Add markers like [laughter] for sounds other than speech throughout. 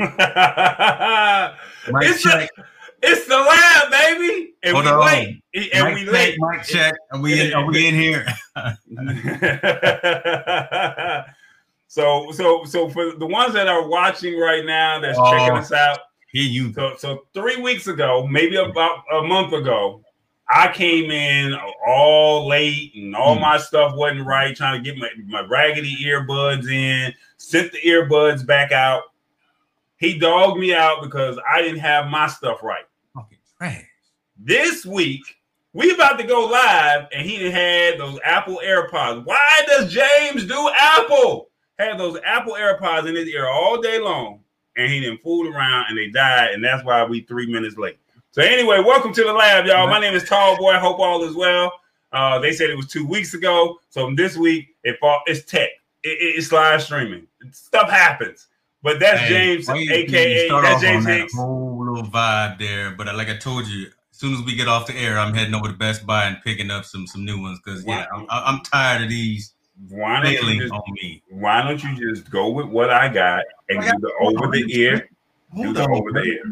[laughs] it's, a, it's the lab, baby, and Hold we on. late, and Mic we check, late. mic check. Are we in, are we in here? [laughs] so, so, so for the ones that are watching right now, that's Oh. checking us out. Here you So, so three weeks ago, maybe about a month ago, I came in all late and all Hmm. my stuff wasn't right, trying to get my, my raggedy earbuds in, sent the earbuds back out. He dogged me out because I didn't have my stuff right. fucking trash. This week, we about to go live, and he had those Apple AirPods. Why does James do Apple? Had those Apple AirPods in his ear all day long, and he didn't fool around, and they died, and that's why we three minutes late. So anyway, welcome to the lab, y'all. My name is Tall Boy. Hope all is well. Uh, they said it was two weeks ago, so this week it fall, it's tech. It, it- it's live streaming. Stuff happens, but that's Hey, James, why you- you aka that's James that Whole little vibe there, but uh, like I told you, as soon as we get off the air, I'm heading over to Best Buy and picking up some some new ones because yeah, I'm, I'm tired of these Why don't you just on me. why don't you just go with what I got and do the over the ear? Hold the on, over the ear.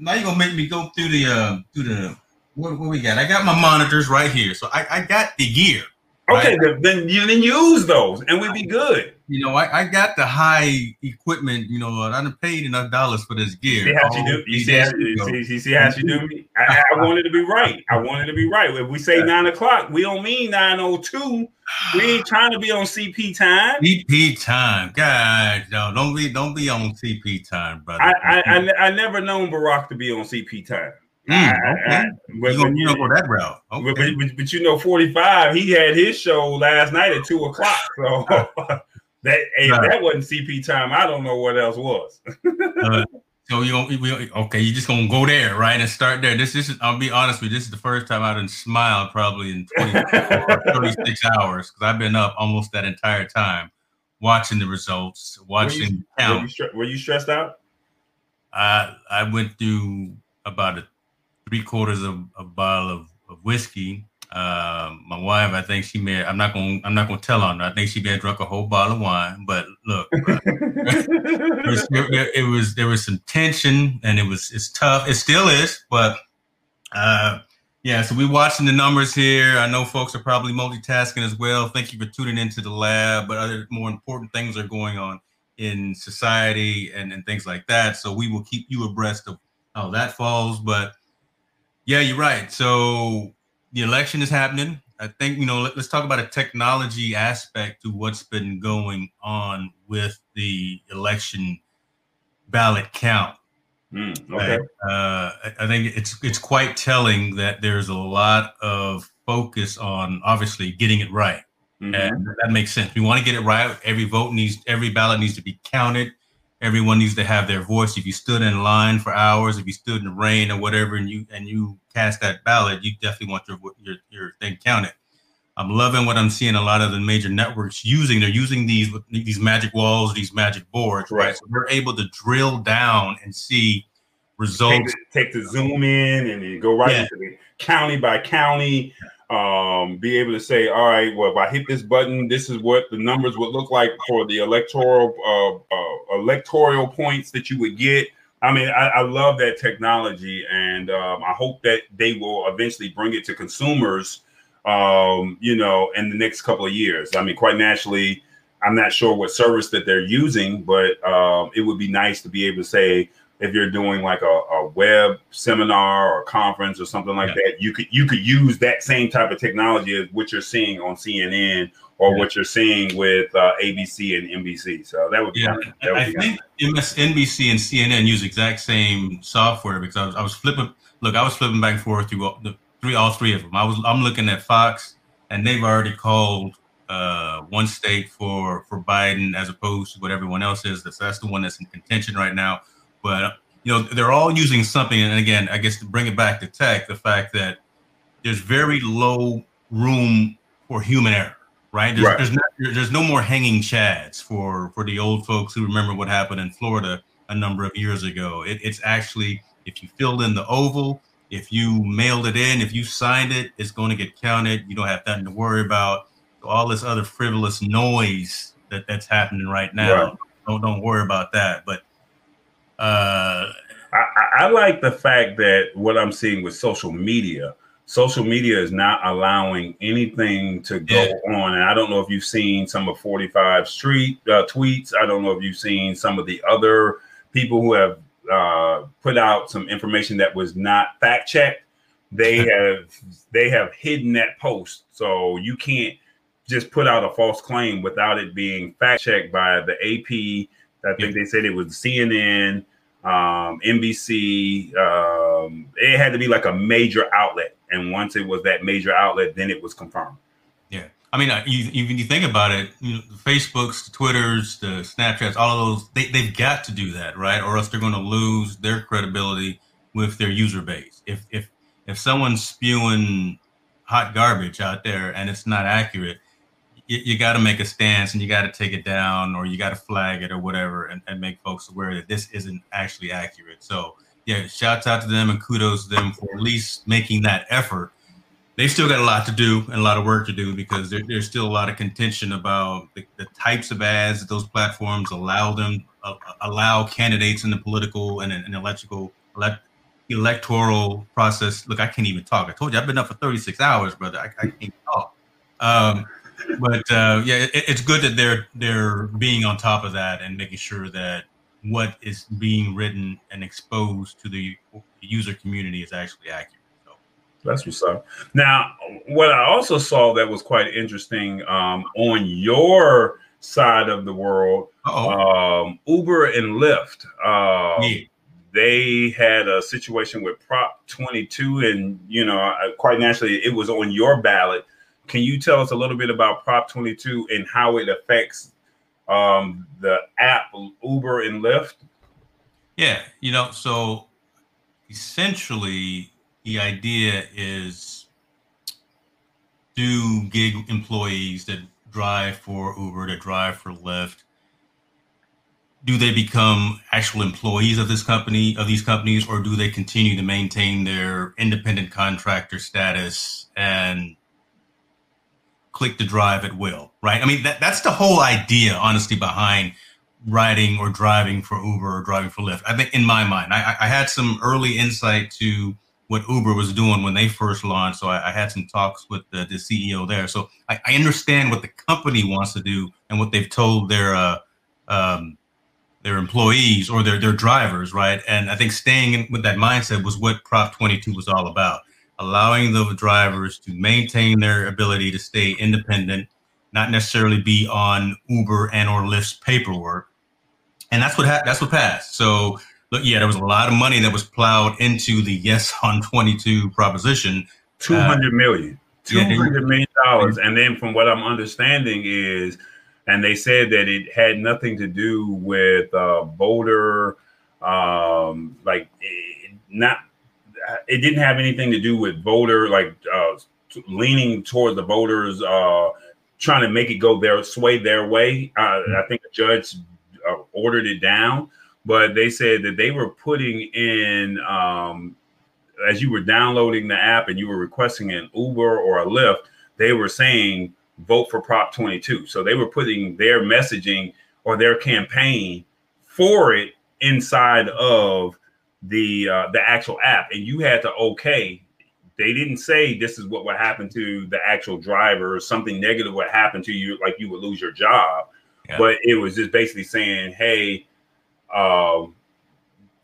Now you're gonna make me go through the uh through the what, what we got? I got my monitors right here, so I, I got the gear. Okay, then, then you then use those and we'd be good. You know, I, I got the high equipment. You know, uh, I done paid enough dollars for this gear. See how she Oh, do? You see, how, you you see, you see how she do me? I, I wanted to be right. I wanted to be right. If we say nine o'clock, we don't mean nine o two. We ain't trying to be on CP time. CP time, God, no, don't be don't be on CP time, brother. I I, I, I never known Barack to be on CP time. Mm, okay. I- but, you don't, but- you don't go that route. but, Okay. but, but you know, forty five. He had his show last night at two o'clock. So [laughs] that hey, Right. that wasn't CP time. I don't know what else was. [laughs] Uh, so you we, okay? You just gonna go there, right, and start there. This, this is. I'll be honest with you. This is the first time I done smiled probably in 24 or [laughs] 36 hours because I've been up almost that entire time watching the results, watching Were count. you, were you stressed out? I I went through about a three quarters of a bottle of, of whiskey. Um, my wife, I think she may. I'm not gonna. I'm not gonna tell on her. I think she may have drunk a whole bottle of wine. But look, it was, it, it was there was some tension, and it was it's tough. It still is, but uh, yeah. So we're watching the numbers here. I know folks are probably multitasking as well. Thank you for tuning into the lab. But other more important things are going on in society and, and things like that. So we will keep you abreast of how that falls. But yeah, you're right. So the election is happening. I think, you know, let, us talk about a technology aspect to what's been going on with the election ballot count. Mm, okay. Uh, I- think it's it's quite telling that there's a lot of focus on obviously getting it right. Mhm. And that makes sense. We want to get it right. Every vote needs, every ballot needs to be counted. Everyone needs to have their voice. If you stood in line for hours, if you stood in the rain or whatever, and you and you cast that ballot, you definitely want your your your thing counted. I'm loving what I'm seeing. A lot of the major networks using. They're using these these magic walls, these magic boards, right? Right. So they're able to drill down and see Take results. the, take the zoom in and go right Yeah. into the county by county. Um, be able to say, all right, well, if I hit this button, this is what the numbers would look like for the electoral uh, uh, electoral points that you would get. I mean, I, I love that technology, and um, I hope that they will eventually bring it to consumers. Um, you know, in the next couple of years. I mean, quite naturally, I'm not sure what service that they're using, but um, it would be nice to be able to say, if you're doing like a, a web seminar or conference or something like Yeah. that, you could you could use that same type of technology as what you're seeing on CNN or Yeah. what you're seeing with uh, ABC and NBC. So that would be Yeah. That would I be think MSNBC and CNN use exact same software because I was, I was flipping. Look, I was flipping back and forth through all, the three, all three of them. I was I'm looking at Fox, and they've already called uh, one state for for Biden as opposed to what everyone else is. That's that's the one that's in contention right now. But you know, they're all using something. And again, I guess to bring it back to tech, the fact that there's very low room for human error. Right? There's, Right. there's, not, there's no more hanging chads for for the old folks who remember what happened in Florida a number of years ago. It, it's actually if you filled in the oval, if you mailed it in, if you signed it, it's going to get counted. You don't have nothing to worry about. All this other frivolous noise that that's happening right now, Right. don't don't worry about that. But Uh, I, I like the fact that what I'm seeing with social media, social media is not allowing anything to go yeah. on. And I don't know if you've seen some of 45 Street uh, tweets. I don't know if you've seen some of the other people who have uh, put out some information that was not fact checked. They have they have hidden that post, so you can't just put out a false claim without it being fact checked by the AP. I think yeah. they said it was CNN um, NBC. Um, it had to be like a major outlet, and once it was that major outlet, then it was confirmed. Yeah, I mean, uh, you, even you think about it, you know, the Facebooks, the Twitters, the Snapchats, all of those, they, they've got to do that, right? Or else they're going to lose their credibility with their user base. If if if someone's spewing hot garbage out there and it's not accurate, you, you got to make a stance and you got to take it down or you got to flag it or whatever and, and make folks aware that this isn't actually accurate. So, yeah, shouts out to them and kudos to them for at least making that effort. They've still got a lot to do and a lot of work to do because there, there's still a lot of contention about the, the, types of ads that those platforms allow them uh, allow candidates in the political and, and electrical elect, electoral process. Look, I can't even talk. I told you I've been up for 36 hours, brother. I, I can't talk. Um, but uh, yeah, it, it's good that they're they're being on top of that and making sure that what is being written and exposed to the user community is actually accurate. So that's what's up. Now, what I also saw that was quite interesting um, on your side of the world, um, Uber and Lyft. Uh, yeah. They had a situation with Prop 22, and you know, quite naturally, it was on your ballot can you tell us a little bit about Prop 22 and how it affects um, the app Uber and Lyft? Yeah, you know, so essentially the idea is do gig employees that drive for Uber, that drive for Lyft, do they become actual employees of this company, of these companies, or do they continue to maintain their independent contractor status and click to drive at will, right? I mean, that, that's the whole idea, honestly, behind riding or driving for Uber or driving for Lyft. I think in my mind, I, I had some early insight to what Uber was doing when they first launched. So I, I had some talks with the, the CEO there. So I, I, understand what the company wants to do and what they've told their uh, um, their employees or their their drivers, right? And I think staying with that mindset was what Prop 22 was all about allowing the drivers to maintain their ability to stay independent, not necessarily be on Uber and or Lyft's paperwork. And that's what ha- that's what passed. So look, yeah, there was a lot of money that was plowed into the yes on 22 proposition. Two hundred uh, million. Two hundred million dollars. And then from what I'm understanding is, and they said that it had nothing to do with uh, voter, um, like eh, not it didn't have anything to do with voter like uh, leaning toward the voters uh, trying to make it go their sway their way. Uh, I think the judge uh, ordered it down, but they said that they were putting in um, as you were downloading the app and you were requesting an Uber or a Lyft, they were saying vote for Prop 22. So they were putting their messaging or their campaign for it inside of the uh, the actual app, and you had to okay. They didn't say this is what would happen to the actual driver or something negative would happen to you, like you would lose your job. Yeah. But it was just basically saying, hey, uh,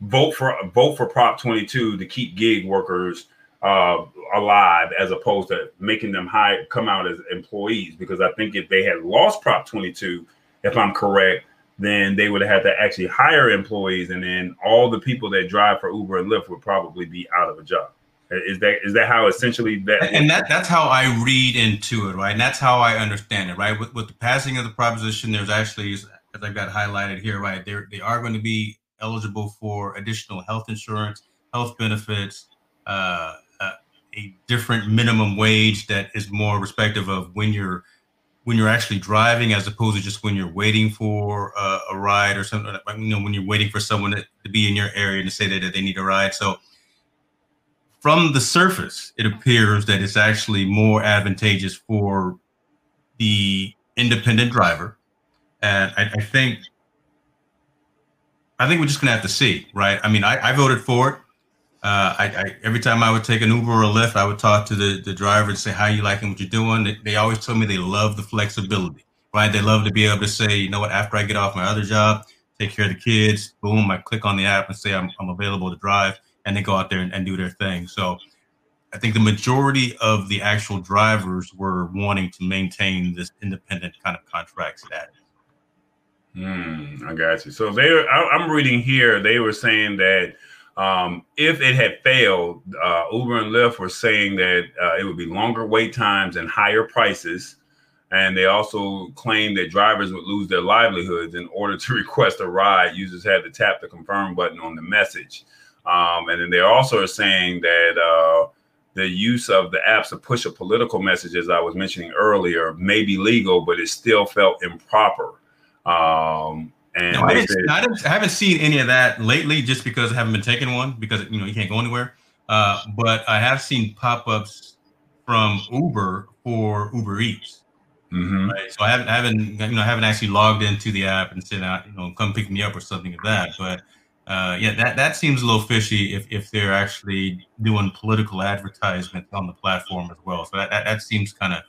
vote for vote for Prop 22 to keep gig workers uh, alive, as opposed to making them high come out as employees. Because I think if they had lost Prop 22, if I'm correct, then they would have to actually hire employees, and then all the people that drive for Uber and Lyft would probably be out of a job. Is that is that how essentially that? And that that's how I read into it, right? And that's how I understand it, right? With with the passing of the proposition, there's actually, as I've got highlighted here, right? They they are going to be eligible for additional health insurance, health benefits, uh, uh, a different minimum wage that is more respective of when you're when you're actually driving as opposed to just when you're waiting for a, a ride or something you know when you're waiting for someone to, to be in your area and to say that, that they need a ride so from the surface it appears that it's actually more advantageous for the independent driver and I, I think I think we're just gonna have to see, right? I mean, I, I voted for it. Uh, I, I, every time I would take an Uber or a Lyft, I would talk to the, the driver and say, "How you liking what you're doing?" They, they always told me they love the flexibility, right? They love to be able to say, "You know what? After I get off my other job, take care of the kids. Boom! I click on the app and say I'm, I'm available to drive, and they go out there and, and do their thing." So, I think the majority of the actual drivers were wanting to maintain this independent kind of contract status. Hmm, I got you. So they, I, I'm reading here. They were saying that um, if it had failed, uh, Uber and Lyft were saying that uh, it would be longer wait times and higher prices. And they also claimed that drivers would lose their livelihoods in order to [laughs] request a ride. Users had to tap the confirm button on the message. Um, and then they also are saying that uh, the use of the apps to push a political message, as I was mentioning earlier, may be legal, but it still felt improper. Um, and no, I, said, I, I, haven't seen any of that lately, just because I haven't been taking one because you know you can't go anywhere. Uh, but I have seen pop-ups from Uber for Uber Eats. Mm-hmm. Right? So I haven't, I haven't, you know, I haven't actually logged into the app and said, uh, you know, come pick me up or something like that. But uh, yeah, that that seems a little fishy if if they're actually doing political advertisement on the platform as well. So that that, that seems kind of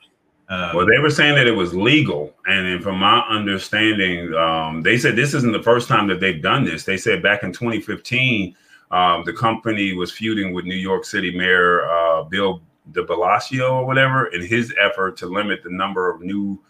um, well, they were saying that it was legal, and from my understanding, um, they said this isn't the first time that they've done this. They said back in 2015, um, the company was feuding with New York City Mayor uh, Bill De Blasio or whatever in his effort to limit the number of new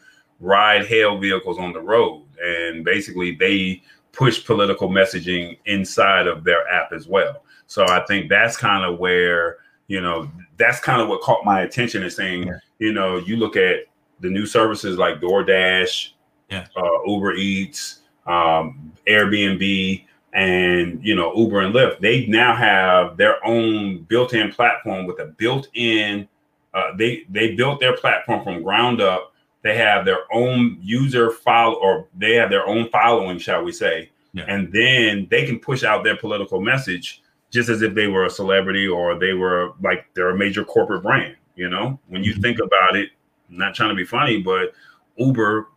ride hail vehicles on the road, and basically they push political messaging inside of their app as well. So I think that's kind of where you know that's kind of what caught my attention is saying. Yeah you know, you look at the new services like DoorDash, yeah, uh, Uber Eats, um, Airbnb, and you know Uber and Lyft. They now have their own built-in platform with a built-in. Uh, they they built their platform from ground up. They have their own user follow, or they have their own following, shall we say? Yeah. And then they can push out their political message just as if they were a celebrity or they were like they're a major corporate brand. You know, when you mm-hmm. think about it, I'm not trying to be funny, but Uber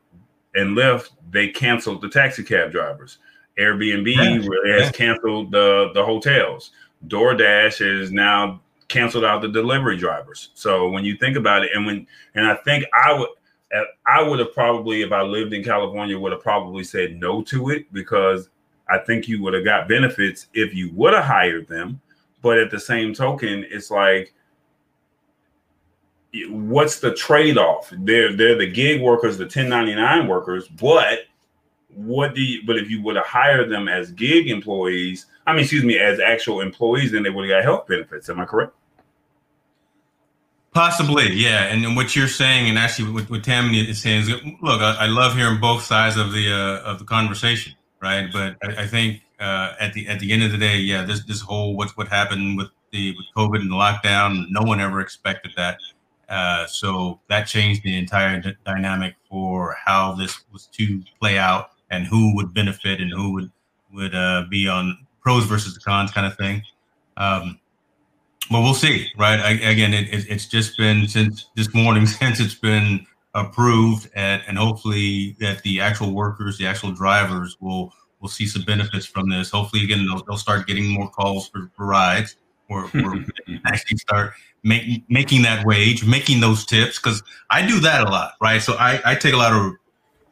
and Lyft they canceled the taxi cab drivers. Airbnb yeah. really has canceled the the hotels. DoorDash is now canceled out the delivery drivers. So when you think about it, and when and I think I would I would have probably, if I lived in California, would have probably said no to it because I think you would have got benefits if you would have hired them. But at the same token, it's like what's the trade-off? They're they're the gig workers, the 1099 workers, but what do you but if you would have hired them as gig employees, I mean excuse me, as actual employees, then they would have got health benefits. Am I correct? Possibly, yeah. And what you're saying, and actually what, what Tammy is saying is, look, I, I, love hearing both sides of the uh, of the conversation, right? But I, I think uh, at the at the end of the day, yeah, this this whole what what happened with the with COVID and the lockdown, no one ever expected that. Uh, so that changed the entire d- dynamic for how this was to play out and who would benefit and who would would uh, be on pros versus the cons kind of thing. Um, but we'll see, right? I, again, it, it, it's just been since this morning [laughs] since it's been approved, and, and hopefully that the actual workers, the actual drivers, will will see some benefits from this. Hopefully, again, they'll, they'll start getting more calls for, for rides, or, [laughs] or actually start make, making that wage, making those tips, because I do that a lot, right? So I, I take a lot of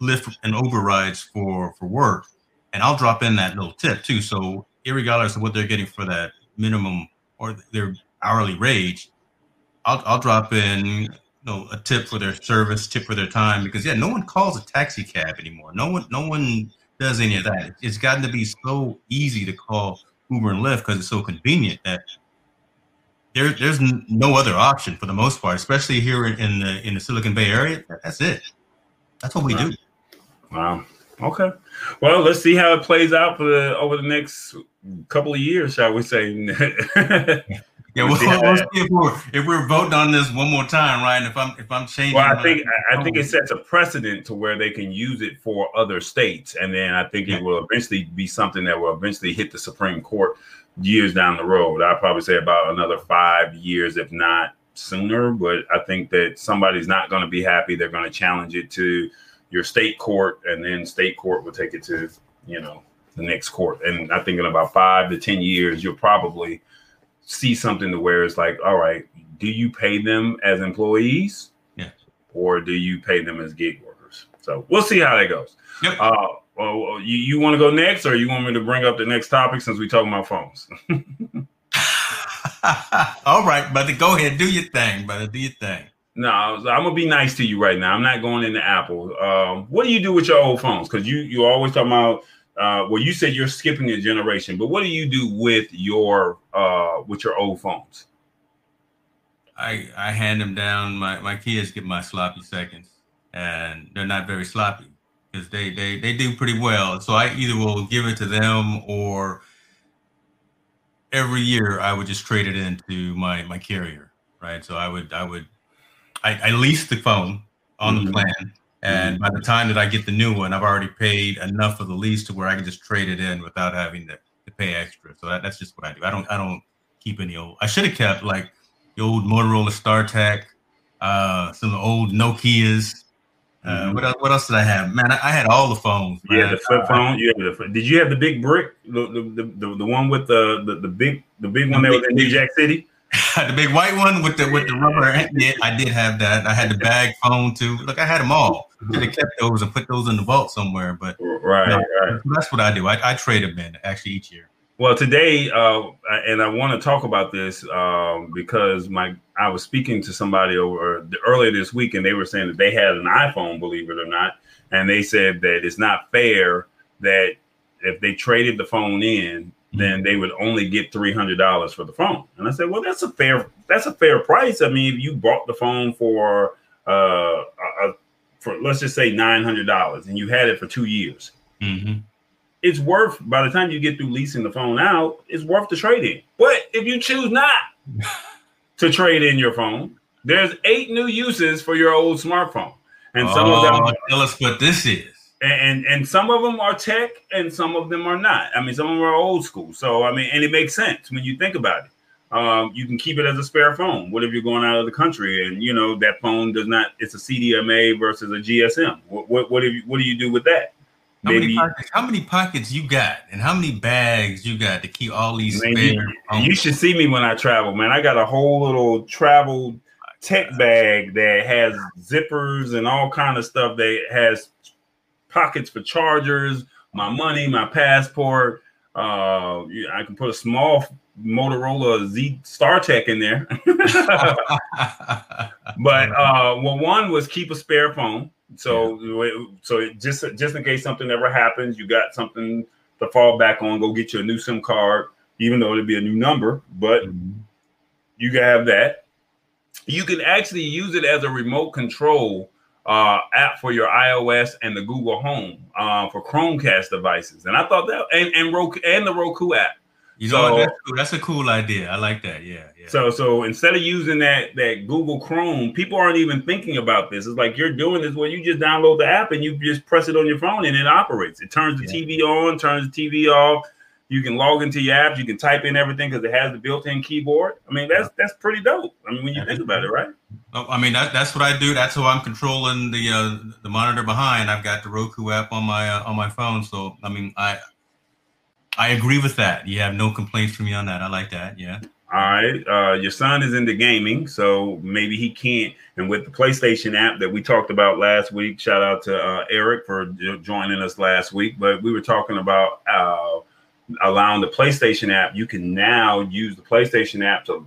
Lyft and Uber rides for for work, and I'll drop in that little tip too. So regardless of what they're getting for that minimum or their hourly wage, I'll I'll drop in you know a tip for their service, tip for their time, because yeah, no one calls a taxi cab anymore. No one no one does any of that. It's gotten to be so easy to call Uber and Lyft because it's so convenient that there, there's no other option for the most part, especially here in the in the Silicon Bay area. That's it. That's what we do. Wow. Okay. Well, let's see how it plays out for the over the next couple of years, shall we say? [laughs] yeah, we'll, [laughs] we'll see if we're if we're voting on this one more time, right? And if I'm if I'm changing, well, I think I, I think it sets a precedent to where they can use it for other states, and then I think it will eventually be something that will eventually hit the Supreme Court years down the road. I'd probably say about another five years, if not sooner. But I think that somebody's not going to be happy. They're going to challenge it to your state court, and then state court will take it to, you know, the next court. And I think in about five to ten years, you'll probably see something to where it's like, all right, do you pay them as employees? Yeah. Or do you pay them as gig workers? So we'll see how that goes. Yep. Uh, well, you, you want to go next, or you want me to bring up the next topic since we talking about phones? [laughs] All right, brother, go ahead, do your thing, brother, do your thing. No, I'm gonna be nice to you right now. I'm not going into Apple. Um, what do you do with your old phones? Because you you always talking about. Uh, well, you said you're skipping a generation, but what do you do with your uh, with your old phones? I I hand them down. My my kids get my sloppy seconds, and they're not very sloppy because they they they do pretty well. So I either will give it to them or every year I would just trade it into my my carrier, right? So I would I would I, I lease the phone on mm-hmm. the plan, and mm-hmm. by the time that I get the new one, I've already paid enough of the lease to where I can just trade it in without having to, to pay extra. So that, that's just what I do. I don't I don't keep any old. I should have kept like the old Motorola StarTAC, uh, some old Nokia's. Uh, mm-hmm. what else? What else did I have? Man, I, I had all the phones. Man. Yeah, the flip phone. You have the, did you have the big brick, the the, the, the one with the, the the big the big one the that was in New Jack City? [laughs] the big white one with the with the rubber. Yeah, I did have that. I had the bag phone too. Look, I had them all. Should have kept those and put those in the vault somewhere. But right, know, right. that's what I do. I, I trade them in actually each year. Well, today, uh, and I want to talk about this um, because my I was speaking to somebody over the, earlier this week, and they were saying that they had an iPhone, believe it or not, and they said that it's not fair that if they traded the phone in then they would only get three hundred dollars for the phone. And I said, well, that's a fair that's a fair price. I mean, if you bought the phone for uh a, for let's just say nine hundred dollars and you had it for two years, mm-hmm. it's worth by the time you get through leasing the phone out, it's worth the trade in. But if you choose not [laughs] to trade in your phone, there's eight new uses for your old smartphone, and some oh, of them. Oh, tell us what this is and and some of them are tech and some of them are not. I mean some of them are old school. So i mean and it makes sense when you think about it. Um, you can keep it as a spare phone. What if you're going out of the country and you know that phone does not it's a cdma versus a gsm what what what, you, what do you do with that? How Maybe, many, pockets, how many pockets you got and how many bags you got to keep all these man, you, you should see me when i travel man. I got a whole little travel tech bag that has zippers and all kind of stuff that has pockets for chargers, my money, my passport. Uh, I can put a small Motorola Z StarTAC in there. [laughs] but uh, well, one was keep a spare phone. So yeah. so just just in case something ever happens, you got something to fall back on. Go get you a new SIM card, even though it'll be a new number, but mm-hmm. you can have that. You can actually use it as a remote control uh, app for your iOS and the Google Home uh, for Chromecast devices. And I thought that and, and Roku and the Roku app. You know, so, that's, cool. that's a cool idea. I like that. Yeah, yeah. So so instead of using that that Google Chrome, people aren't even thinking about this. It's like you're doing this where you just download the app and you just press it on your phone and it operates. It turns the yeah. TV on, turns the TV off. You can log into your apps. You can type in everything because it has the built-in keyboard. I mean, that's that's pretty dope. I mean, when you think about it, right? Oh, I mean, that, that's what I do. That's how I'm controlling the uh, the monitor behind. I've got the Roku app on my uh, on my phone. So, I mean, I I agree with that. You have no complaints from me on that. I like that. Yeah. All right. Uh, your son is into gaming, so maybe he can't. And with the PlayStation app that we talked about last week, shout out to uh, Eric for joining us last week. But we were talking about uh, allowing the PlayStation app, you can now use the PlayStation app to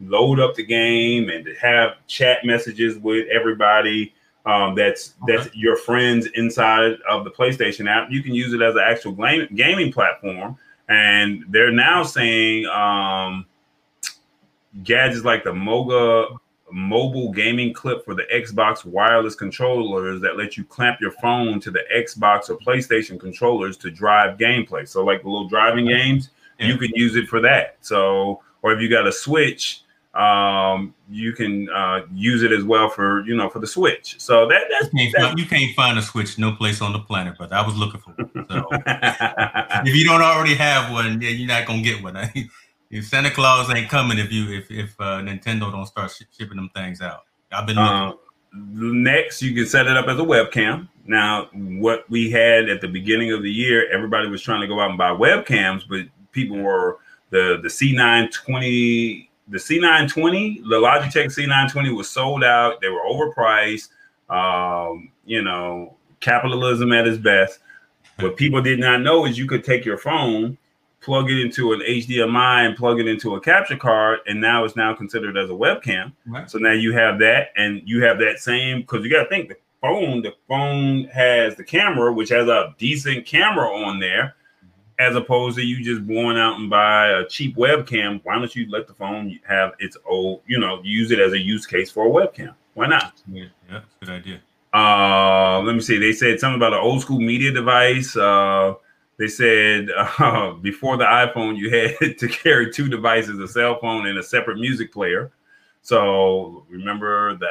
load up the game and to have chat messages with everybody um, that's okay. that's your friends inside of the PlayStation app. You can use it as an actual game, gaming platform, and they're now saying um, gadgets like the Moga mobile gaming clip for the Xbox wireless controllers that let you clamp your phone to the Xbox or PlayStation controllers to drive gameplay. So, like the little driving games, yeah. you can use it for that. So, or if you got a Switch, um, you can uh, use it as well for you know for the Switch. So that that's you can't, find, you can't find a Switch no place on the planet, but I was looking for one. So [laughs] if you don't already have one, yeah, you're not gonna get one. [laughs] if Santa Claus ain't coming if you if if uh, Nintendo don't start sh- shipping them things out. I've been uh, next. You can set it up as a webcam. Now, what we had at the beginning of the year, everybody was trying to go out and buy webcams, but people were the the C920, the C920, the Logitech C920 was sold out. They were overpriced. Um, you know, capitalism at its best. What people did not know is you could take your phone, plug it into an HDMI, and plug it into a capture card, and now it's now considered as a webcam. Right. So now you have that, and you have that same because you got to think the phone. The phone has the camera, which has a decent camera on there, as opposed to you just going out and buy a cheap webcam. Why don't you let the phone have its old, you know, use it as a use case for a webcam? Why not? Yeah, yeah good idea. Uh, let me see. They said something about an old school media device. Uh, they said [laughs] uh, before the iPhone, you had [laughs] to carry two devices: a cell phone and a separate music player. So remember the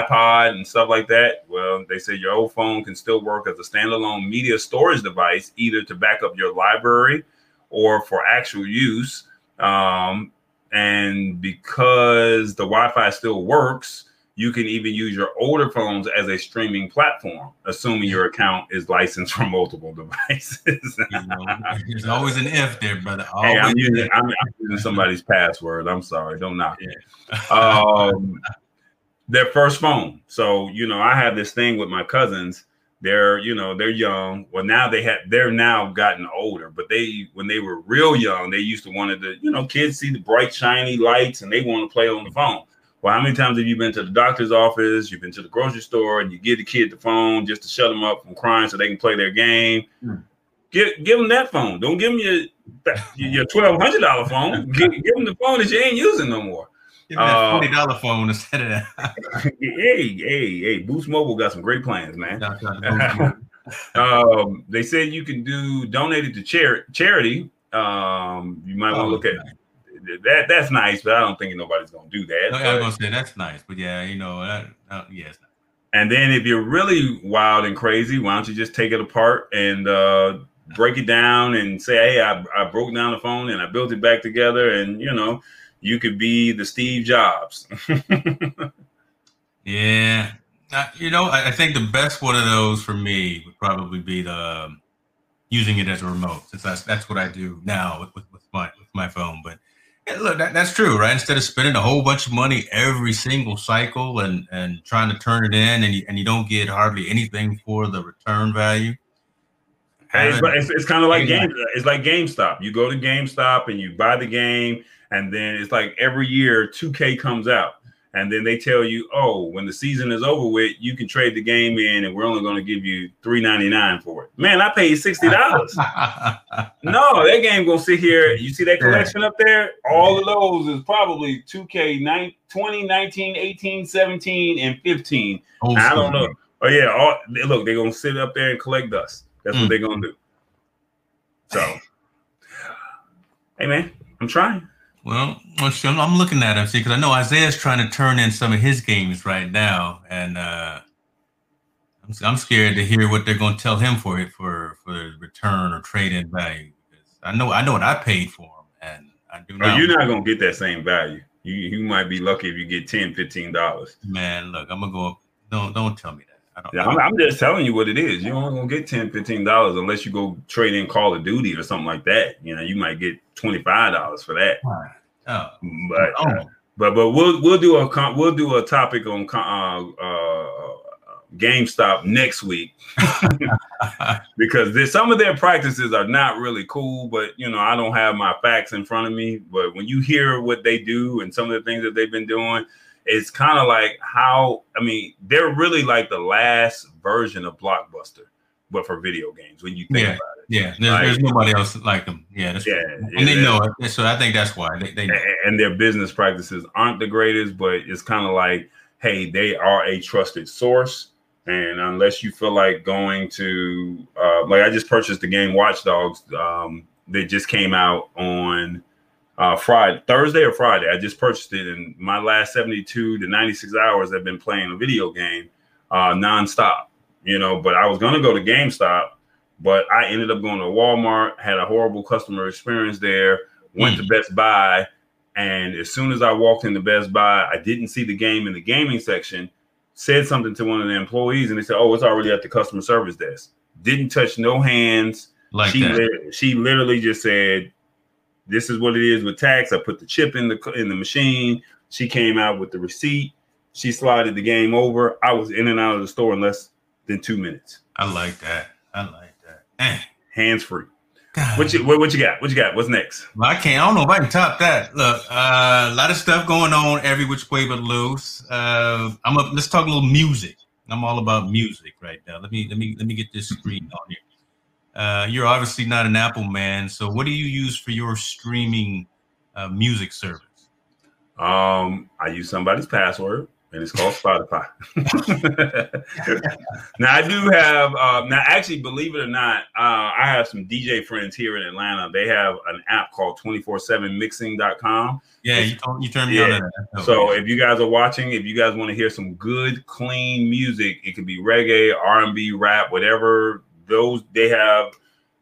iPod and stuff like that. Well, they say your old phone can still work as a standalone media storage device, either to back up your library or for actual use. Um, and because the Wi-Fi still works, you can even use your older phones as a streaming platform, assuming your account is licensed for multiple [laughs] devices. you know, there's always an if there, brother. hey, I'm using, I'm, I'm using, somebody's password. I'm sorry. Don't knock it. [laughs] Um, their first phone. So, you know, I have this thing with my cousins. They're, you know, they're young. Well, now they have, they're now gotten older, but they, when they were real young, they used to wanted to, you know, kids see the bright, shiny lights and they want to play on the phone. Well, how many times have you been to the doctor's office? You've been to the grocery store, and you give the kid the phone just to shut them up from crying so they can play their game. Mm. Give give them that phone. Don't give them your your twelve hundred dollar phone. [laughs] give, give them the phone that you ain't using no more. Give me that uh, forty dollar phone instead of that. [laughs] hey, hey, hey! Boost Mobile got some great plans, man. [laughs] um, they said you can do donated to char- charity. Um, you might want to oh, look at that that's nice, but I don't think nobody's gonna do that. No, I was gonna say that's nice, but yeah, you know, that, uh, yes. And then if you're really wild and crazy, why don't you just take it apart and uh, break it down and say, hey, I, I broke down the phone and I built it back together, and you know, you could be the Steve Jobs. [laughs] yeah, uh, you know, I, I, think the best one of those for me would probably be the um, using it as a remote, since that's that's what I do now with, with, with my with my phone. But yeah, look, that, that's true, right? Instead of spending a whole bunch of money every single cycle and and trying to turn it in, and you, and you don't get hardly anything for the return value. Hey, It's, uh, it's, it's kind of like game. It's like GameStop. You go to GameStop and you buy the game, and then it's like every year 2K comes out and then they tell you, oh, when the season is over with, you can trade the game in, and we're only going to give you three ninety nine for it. Man, I paid sixty dollars. [laughs] no, that game gonna sit here. You see that collection up there? All of those is probably two K 20, 19, 18, 17, and fifteen. Oh, I don't know. Oh yeah, all, look, they're gonna sit up there and collect dust. That's mm. what they're gonna do. So, hey man, I'm trying. Well, I'm looking at him, see, because I know Isaiah's trying to turn in some of his games right now, and uh, I'm, I'm scared to hear what they're going to tell him for it for for return or trade in value. Because I know I know what I paid for him, and I do. Not oh, you're not going to get that same value. You you might be lucky if you get 10 15 dollars. Man, look, I'm gonna go. Don't don't tell me that. Yeah, I'm, I'm, just telling you what it is. You're only gonna get 10 15 dollars unless you go trade in Call of Duty or something like that. You know, you might get twenty five dollars for that. Oh, but oh. Uh, but but we'll we'll do a we'll do a topic on uh, uh, GameStop next week [laughs] because some of their practices are not really cool. But you know, I don't have my facts in front of me. But when you hear what they do and some of the things that they've been doing, it's kind of like how I mean, they're really like the last version of Blockbuster, but for video games. When you think yeah, about it, yeah, there's, like, there's, nobody else like them. Yeah, that's yeah, and they know it. So I think that's why they, they and their business practices aren't the greatest, but it's kind of like, hey, they are a trusted source. And unless you feel like going to, uh, like I just purchased the game Watch Dogs um, that just came out on uh, Friday, Thursday or Friday. I just purchased it, and my last 72 to 96 hours I've been playing a video game uh, nonstop. You know, but I was gonna go to GameStop, but I ended up going to Walmart, had a horrible customer experience there. Went mm. to Best Buy, and as soon as I walked into Best Buy, I didn't see the game in the gaming section. said something to one of the employees, and they said, "Oh, it's already at the customer service desk." Didn't touch no hands. Like she that. li- she literally just said, "This is what it is with tax." I put the chip in the in the machine. She came out with the receipt. She slided the game over. I was in and out of the store in less than two minutes, I like that. I like that. Man, hands free. God. What you what, what you got? What you got? What's next? Well, I can't. I don't know if I can top that. Look, uh, a lot of stuff going on every which way but loose. Uh, I'm up. Let's talk a little music. I'm all about music right now. Let me let me let me get this screen on here. Uh, you're obviously not an Apple man, so what do you use for your streaming uh, music service? Um, I use somebody's password, and it's called Spotify. [laughs] now I do have. Uh, now, actually, believe it or not, uh, I have some DJ friends here in Atlanta. They have an app called 247mixing.com. Yeah, you told, you turned me Yeah. on that. So if you guys are watching, if you guys want to hear some good, clean music, it could be reggae, R and B, rap, whatever. Those they have,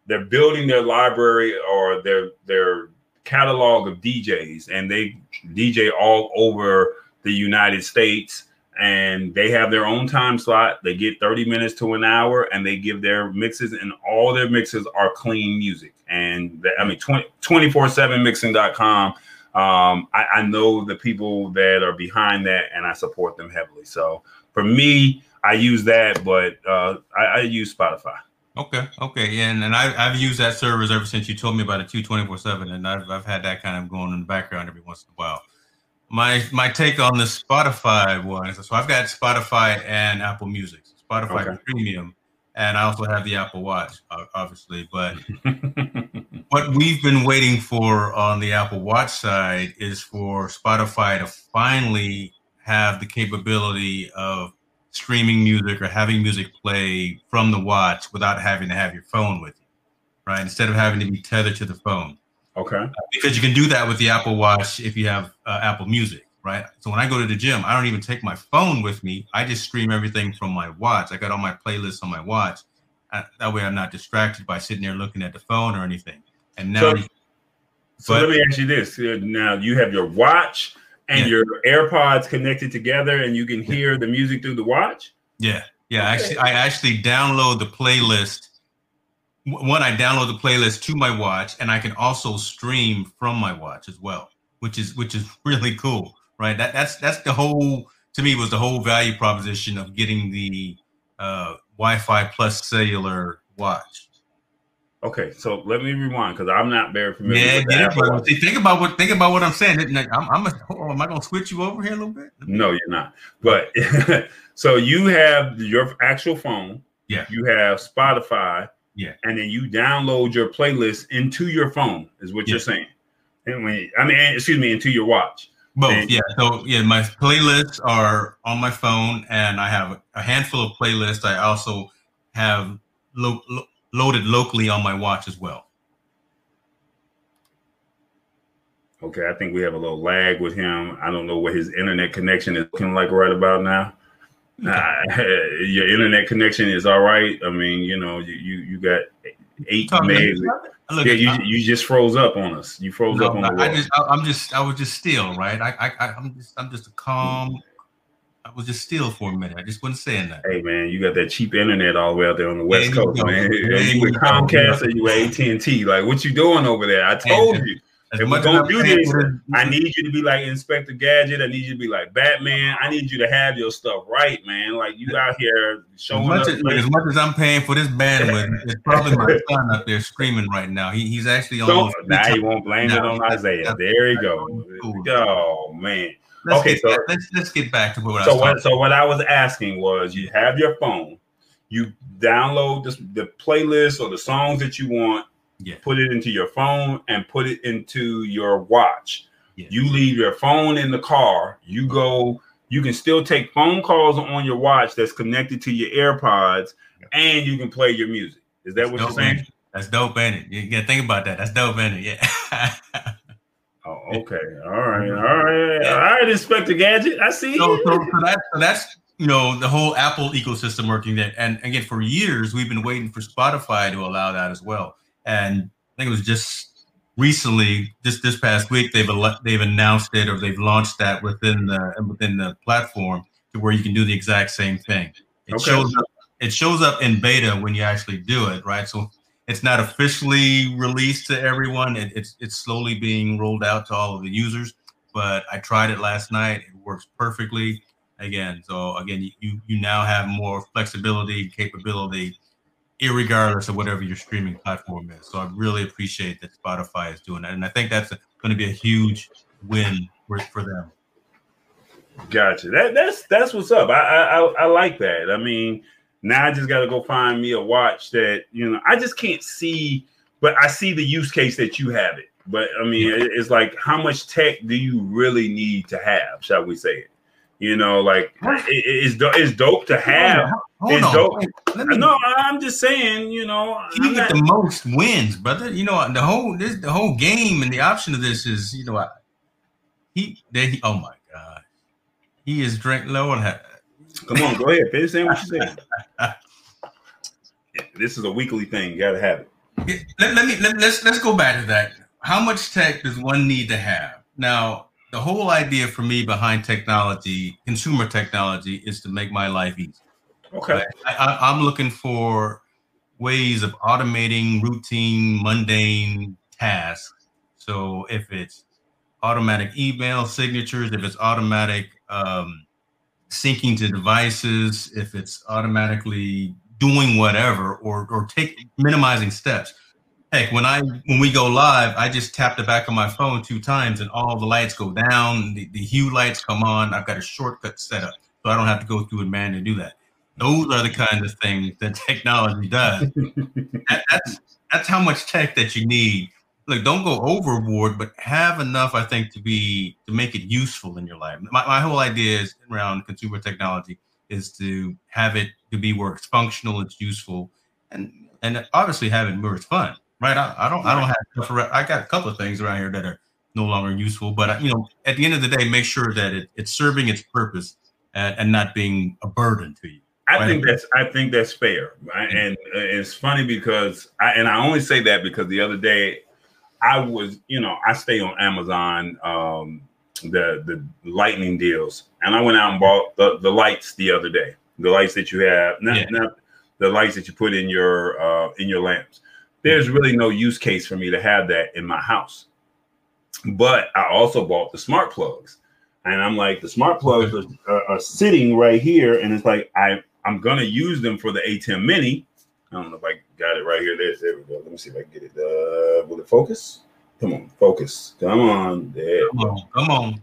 they're building their library or their their catalog of DJs, and they DJ all over the United States. And they have their own time slot. They get 30 minutes to an hour, and they give their mixes, and all their mixes are clean music. And the, I mean, 20, 247mixing.com um, I, I know the people that are behind that, and I support them heavily. So for me, I use that, but uh, I, I use Spotify. Okay, okay, yeah, and, and I, I've used that service ever since you told me about it, two twenty four seven, and I've I've had that kind of going in the background every once in a while. My my take on the Spotify one, so I've got Spotify and Apple Music, Spotify Okay. Premium, and I also have the Apple Watch, obviously. But [laughs] what we've been waiting for on the Apple Watch side is for Spotify to finally have the capability of streaming music or having music play from the watch without having to have your phone with you, right? Instead of having to be tethered to the phone, okay. because you can do that with the Apple Watch if you have uh, Apple Music, right? So when I go to the gym, I don't even take my phone with me. I just stream everything from my watch. I got all my playlists on my watch. Uh, that way, I'm not distracted by sitting there looking at the phone or anything. And now, So- So But- let me ask you this: Now you have your watch and Yeah. your AirPods connected together, and you can hear the music through the watch. Yeah, yeah. Okay. Actually, I actually download the playlist. W- One, I download the playlist to my watch, and I can also stream from my watch as well, which is which is [laughs] really cool, right? That that's that's the whole to me was the whole value proposition of getting the uh, Wi-Fi plus cellular watch. Okay, so let me rewind because I'm not very familiar. Yeah, with the get it, but see, think about what think about what I'm saying. I'm, I'm a, on, am I gonna switch you over here a little bit? No, you're not. But [laughs] so you have your actual phone. Yeah. You have Spotify. Yeah. And then you download your playlist into your phone, is what you're saying. And when I mean, excuse me, into your watch. Both, And- yeah. So yeah, my playlists are on my phone, and I have a handful of playlists. I also have lo- lo- loaded locally on my watch as well. Okay, I think we have a little lag with him. I don't know what his internet connection is looking like right about now. Uh, [laughs] your internet connection is all right. I mean, you know, you you, you got eight megs. Look, Yeah, you I, you just froze up on us. You froze no, up on the I just, I, I'm just, I was just still, right? I, I, I, I'm just, I'm just a calm. I was just still for a minute. I just wasn't saying that. Hey man, you got that cheap internet all the way out there on the west you coast, go. man. Are you you with. Comcast or you with AT and T? Like, what you doing over there? I told you. As If we're gonna do this, I need you to be like Inspector Gadget. I need you to be like Batman. I need you to have your stuff right, man. Like you out here As showing much up. as, as much as I'm paying for this bandwidth, [laughs] it's probably my son up there screaming right now. He, he's actually on. So, now you won't blame it on Isaiah. There you go. Oh man. Let's Okay, so- back, let's let's get back to what I was what? So what I was asking was, you have your phone, you download this, the playlist or the songs that you want, Yeah. put it into your phone and put it into your watch. Yeah. You leave your phone in the car. You go. You can still take phone calls on your watch that's connected to your AirPods, and you can play your music. Is that what you're saying? That's dope, ain't it? You gotta think about that. That's dope, ain't it? Yeah. [laughs] Oh, okay. All right. All right. All right, Inspector Gadget. I see. so, so, so, that, so that's you know the whole Apple ecosystem working there. And again, for years we've been waiting for Spotify to allow that as well. And I think it was just recently, just this past week, they've ele- they've announced it or they've launched that within the within the platform to where you can do the exact same thing. It Okay. shows up. It shows up in beta when you actually do it, right? So it's not officially released to everyone. It, it's it's slowly being rolled out to all of the users. But I tried it last night. It works perfectly. Again, so again, you you now have more flexibility, capability, irregardless of whatever your streaming platform is. So I really appreciate that Spotify is doing that, and I think that's going to be a huge win for, for them. Gotcha. That that's that's what's up. I I, I like that. I mean, now I just got to go find me a watch that you know. I just can't see, but I see the use case that you have it. But I mean, it- it's like how much tech do you really need to have? Shall we say it? You know, like it, it's do- it's dope to have. Hold It's on. dope. Let me, No, I'm just saying. You know, I'm get not- the most wins, brother. You know the whole this the whole game and the option of this is you know I, he they he, oh my god he is drink low and ha- come on, go ahead, finish saying what you saying. [laughs] this is a weekly thing. You got to have it. let, let me let, let's let's go back to that. How much tech does one need to have? Now, the whole idea for me behind technology, consumer technology, is to make my life easy. Okay. I, I'm looking for ways of automating routine, mundane tasks. So if it's automatic email signatures, if it's automatic um, syncing to devices, if it's automatically doing whatever, or or take minimizing steps. Heck, when I when we go live, I just tap the back of my phone two times, and all the lights go down. The, the hue lights come on. I've got a shortcut set up, so I don't have to go through and manually do that. Those are the kinds of things that [laughs] technology does. That- that's that's how much tech that you need. Look, don't go overboard, but have enough, I think, to be to make it useful in your life. My, my whole idea is around consumer technology is to have it to be where it's functional, it's useful, and and obviously have it where it's fun. Right? I, I don't I don't have stuff around- I got a couple of things around here that are no longer useful, but you know, at the end of the day, make sure that it, it's serving its purpose and, and not being a burden to you. I Right. think that's I think that's fair, right? and uh, it's funny because I and I only say that because the other day I was, you know, I stay on Amazon, um, the the lightning deals, and I went out and bought the the lights the other day, the lights that you have, not, Yeah. not the lights that you put in your uh, in your lamps. There's really no use case for me to have that in my house, but I also bought the smart plugs. And I'm like, the smart plugs are, are, are sitting right here, and it's like I I'm gonna use them for the ATEM Mini. I don't know if I got it right here. There, there we go. Let me see if I can get it. Uh, will it focus? Come on, focus. Come on, there. Come on, come on.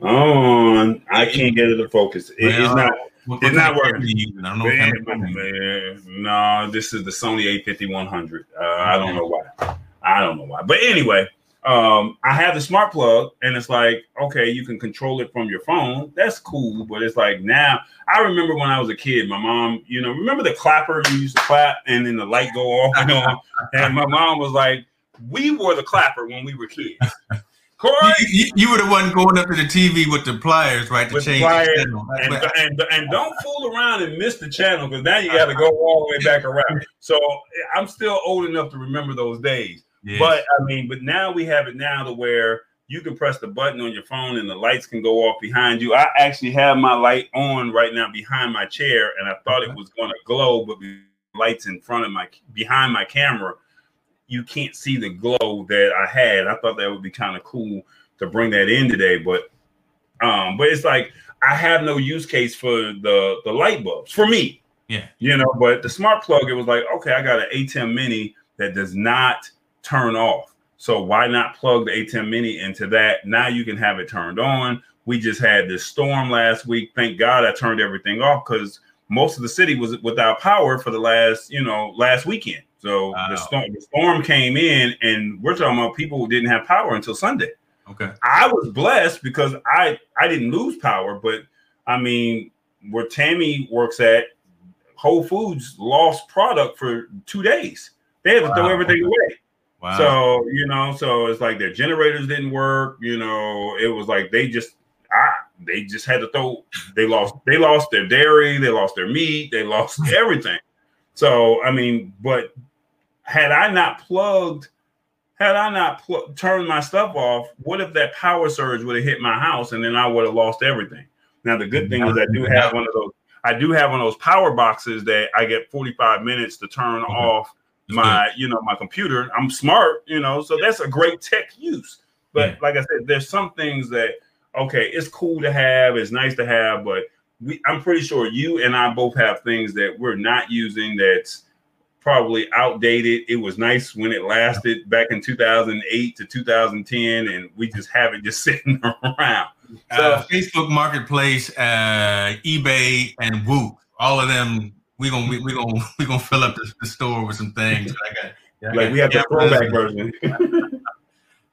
On. I can't get it to focus. It- it's not. What, It's not working. using? I don't know. what Man, kind of camera you using. man, no, this is the Sony A5100. Uh, I don't know why. I don't know why. But anyway, um, I have the smart plug, and it's like, okay, you can control it from your phone. That's cool. But it's like now, I remember when I was a kid, my mom, you know, remember the clapper you used to clap and then the light go off and on? And my mom was like, we were the clapper when we were kids. Corey, You, you, were the one going up to the TV with the pliers, right, to change pliers the channel. and, and and don't fool around and miss the channel because now you got to go all the way back around. So I'm still old enough to remember those days. Yeah. But I mean, but now we have it now to where you can press the button on your phone and the lights can go off behind you. I actually have my light on right now behind my chair, and I thought it was going to glow, but the lights in front of my behind my camera, you can't see the glow that I had. I thought that would be kind of cool to bring that in today, but um, but it's like I have no use case for the the light bulbs for me. Yeah. You know, but the smart plug, it was like, okay, I got an ATEM Mini that does not turn off. So why not plug the ATEM Mini into that? Now you can have it turned on. We just had this storm last week. Thank God I turned everything off because most of the city was without power for the last, you know, last weekend. So Wow. the storm the storm came in and we're talking about people who didn't have power until Sunday. okay. I was blessed because I I didn't lose power, but I mean, where Tammy works at, Whole Foods lost product for two days. They had to throw Wow. everything away. Wow. So you know, so it's like their generators didn't work. You know, it was like they just ah, they just had to throw. They lost. They lost their dairy. They lost their meat. They lost [laughs] everything. So I mean, but had I not plugged, had I not pl- turned my stuff off, what if that power surge would have hit my house and then I would have lost everything? Now the good thing is I do [laughs] have one of those. I do have one of those power boxes that I get 45 minutes to turn off my, you know, my computer. I'm smart, you know, so that's a great tech use. But yeah. like I said, there's some things that okay, it's cool to have, it's nice to have, but we, I'm pretty sure you and I both have things that we're not using that's probably outdated. It was nice when it lasted back in 2008 to 2010, and we just have it just [laughs] sitting around. Uh, so, uh, Facebook Marketplace, uh, eBay, and Whoop, all of them. We gonna we, we gonna [laughs] we gonna fill up the, the store with some things. I got, like got, we have the throwback version. [laughs]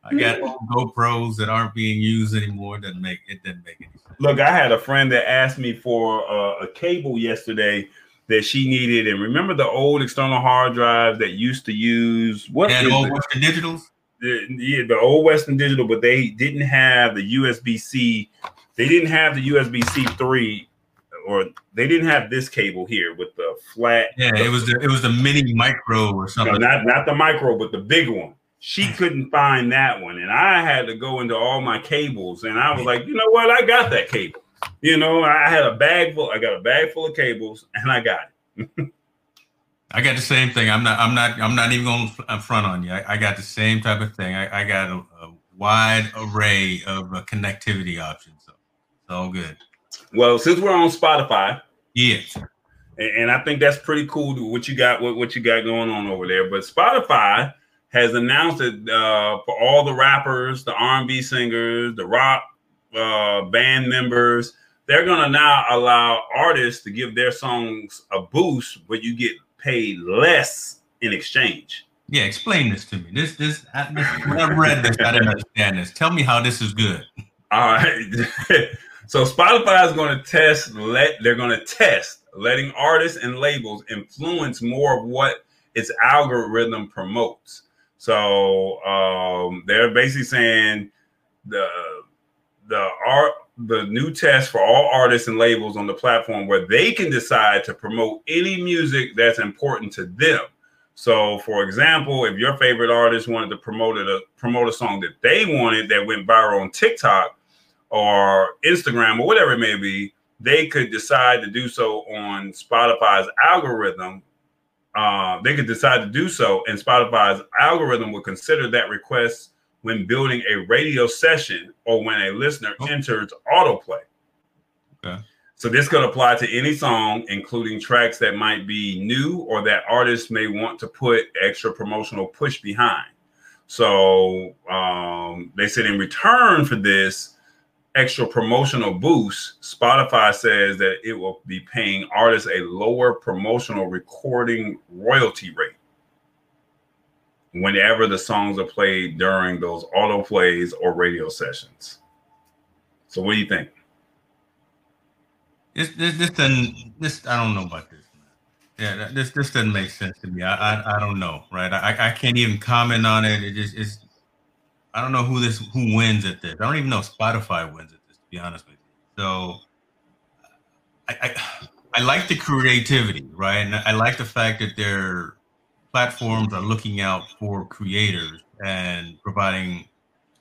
I got GoPros that aren't being used anymore. Doesn't make it doesn't make any sense. Look, I had a friend that asked me for uh, a cable yesterday that she needed, and remember the old external hard drive that used to use what? Yeah, the old Western Digitals. The, yeah, the old Western Digital, but they didn't have the USB C. They didn't have the USB C three, or they didn't have this cable here with the flat. Yeah, it was the it was the mini micro or something. No, not not the micro, but the big one. She couldn't find that one and i had to go into all my cables and i was like you know what? I got that cable. You know i had a bag full i got a bag full of cables and i got it. [laughs] I got the same thing. I'm not i'm not i'm not even going to front on you. I, I got the same type of thing. I, I got a, a, wide array of uh, connectivity options so it's all good well since we're on spotify yes and, and i think that's pretty cool what you got what, what you got going on over there but spotify has announced that uh, for all the rappers, the R&B singers, the rock uh, band members, they're going to now allow artists to give their songs a boost, but you get paid less in exchange. Yeah, explain this to me. This, this, I, this when I read this, I didn't understand this. Tell me how this is good. All right. [laughs] so Spotify is going to test. Let they're going to test letting artists and labels influence more of what its algorithm promotes. So um, they're basically saying the the art the new test for all artists and labels on the platform where they can decide to promote any music that's important to them. So, for example, if your favorite artist wanted to promote a promote a song that they wanted that went viral on TikTok or Instagram or whatever it may be, they could decide to do so on Spotify's algorithm uh, they could decide to do so, and Spotify's algorithm will consider that request when building a radio session or when a listener oh. enters autoplay. Okay. So this could apply to any song, including tracks that might be new or that artists may want to put extra promotional push behind. So um, they said in return for this, extra promotional boost, Spotify says that it will be paying artists a lower promotional recording royalty rate whenever the songs are played during those auto plays or radio sessions. So, what do you think? This this this doesn't this I don't know about this. Yeah, this this doesn't make sense to me. I I, I don't know, right? I, I can't even comment on it. It just it's I don't know who this who wins at this. I don't even know if Spotify wins at this. To be honest with you, so I, I I like the creativity, right? And I like the fact that their platforms are looking out for creators and providing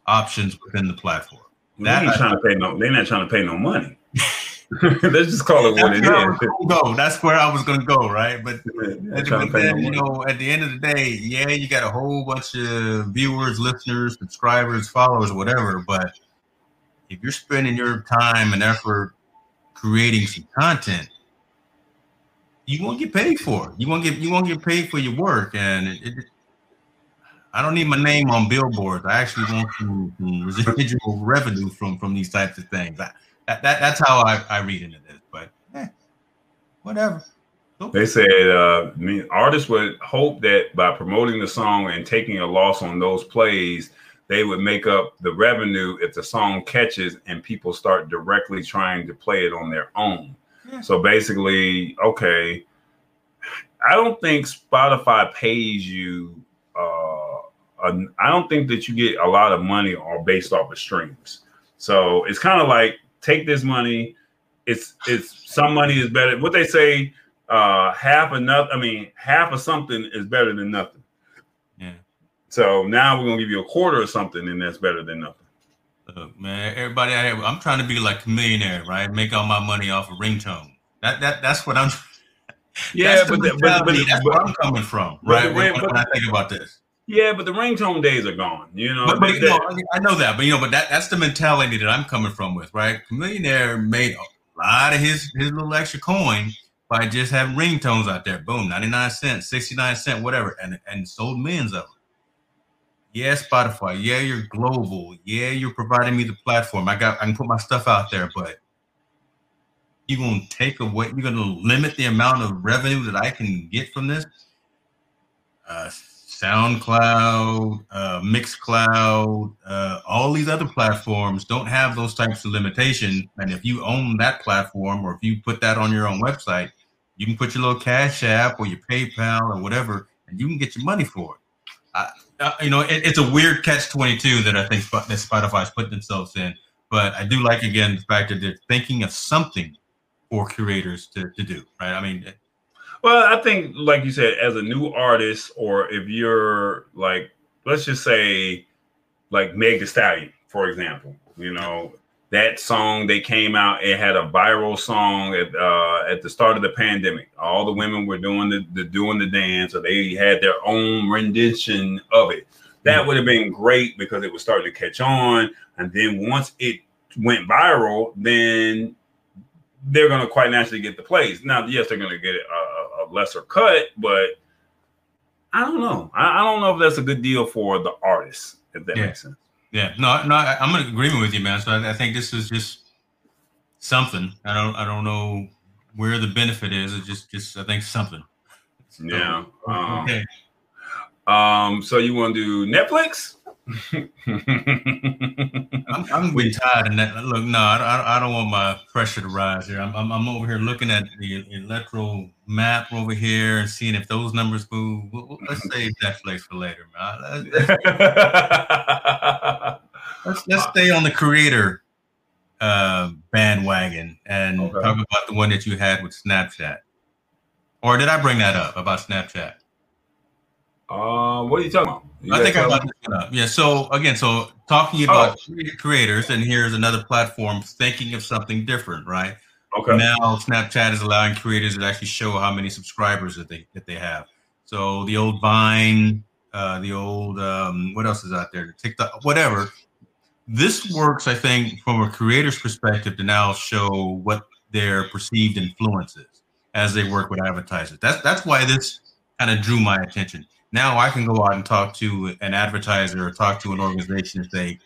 options within the platform. They're not trying to pay no. They're not trying to pay no money. [laughs] [laughs] Let's just call it what it is. Go. That's where I was going to go, right? But, but then, you know, at the end of the day, yeah, you got a whole bunch of viewers, listeners, subscribers, followers, whatever. But if you're spending your time and effort creating some content, you won't get paid for it. You won't get you won't get paid for your work, and it, it, I don't need my name on billboards. I actually want some, some residual revenue from from these types of things. I, that, that that's how I, I read into this. But eh, whatever. They said uh, artists would hope that by promoting the song and taking a loss on those plays, they would make up the revenue if the song catches and people start directly trying to play it on their own. Yeah. So basically, okay, I don't think Spotify pays you. Uh, I don't think that you get a lot of money all based off of streams. So it's kind of like take this money. It's it's some money is better. What they say, uh, half enough. I mean, half of something is better than nothing. Yeah. So now we're gonna give you a quarter of something, and that's better than nothing. Look, man, everybody out here, I'm trying to be like a millionaire, right? Make all my money off of ringtone. That that that's what I'm. [laughs] Yeah, but, the, but, but, that's but, where I'm coming from, right? When, when I think about this. Yeah, but the ringtone days are gone. You know, But, but you know, I know that, but you know, but that, that's the mentality that I'm coming from with, right? Millionaire made a lot of his his little extra coin by just having ringtones out there. Boom, 99 cents, 69 cent, whatever, and and sold millions of them. Yeah, Spotify. Yeah, you're global. Yeah, you're providing me the platform. I got I can put my stuff out there, but you're gonna take away, you're gonna limit the amount of revenue that I can get from this. Uh, SoundCloud, uh, Mixcloud, uh, all these other platforms don't have those types of limitations. And if you own that platform, or if you put that on your own website, you can put your little Cash App or your PayPal or whatever, and you can get your money for it. I, you know, it, it's a weird catch twenty two that I think that Spotify's put themselves in. But I do like again the fact that they're thinking of something for curators to, to do. Right? I mean, Well, I think, like you said, as a new artist, or if you're like, let's just say, like Meg Thee Stallion, for example, you know, that song they came out, it had a viral song at uh, at the start of the pandemic. All the women were doing the, the doing the dance, or they had their own rendition of it. That would have been great because it was starting to catch on, and then once it went viral, then they're going to quite naturally get the plays. Now, yes, they're going to get a, a lesser cut, but I don't know. I, I don't know if that's a good deal for the artist, if that Yeah. makes sense. Yeah, no, no, I, I'm in agreement with you, man. So I, I think this is just something. I don't, I don't know where the benefit is. It's just, just I think something. So, Yeah. Um, okay. Um. So you want to do Netflix? I'm, I'm getting tired of that. Look, no, I, I, I don't want my pressure to rise here. I'm, I'm, I'm over here looking at the electoral map over here and seeing if those numbers move. Well, well, Let's save Netflix for later, man. Let's, [laughs] let's, let's stay on the creator uh, bandwagon and Okay. talk about the one that you had with Snapchat. Or did I bring that up about Snapchat? Uh, what are you talking about? You I think I tell this up. Yeah. So again, so talking about creators, and here's another platform thinking of something different, right? Okay. Now Snapchat is allowing creators to actually show how many subscribers that they that they have. So the old Vine, uh, the old um, what else is out there? TikTok, whatever. This works, I think, from a creator's perspective to now show what their perceived influence is as they work with advertisers. That's that's why this kind of drew my attention. Now I can go out and talk to an advertiser or talk to an organization and say,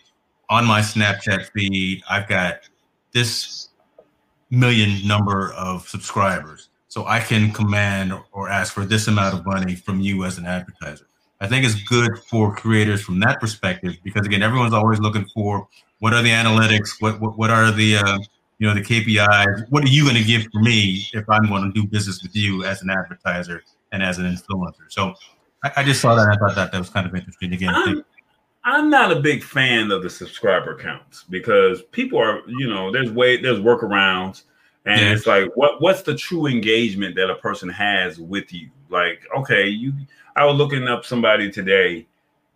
on my Snapchat feed, I've got this million number of subscribers. So I can command or ask for this amount of money from you as an advertiser. I think it's good for creators from that perspective because again, everyone's always looking for what are the analytics, what what, what are the uh, you know the KPIs, what are you going to give for me if I'm going to do business with you as an advertiser and as an influencer. So I, I just saw that I thought that that was kind of interesting. Again, I'm, I'm not a big fan of the subscriber counts because people are, you know, there's way there's workarounds, and Yeah. it's like, what what's the true engagement that a person has with you? Like, okay, you, I was looking up somebody today,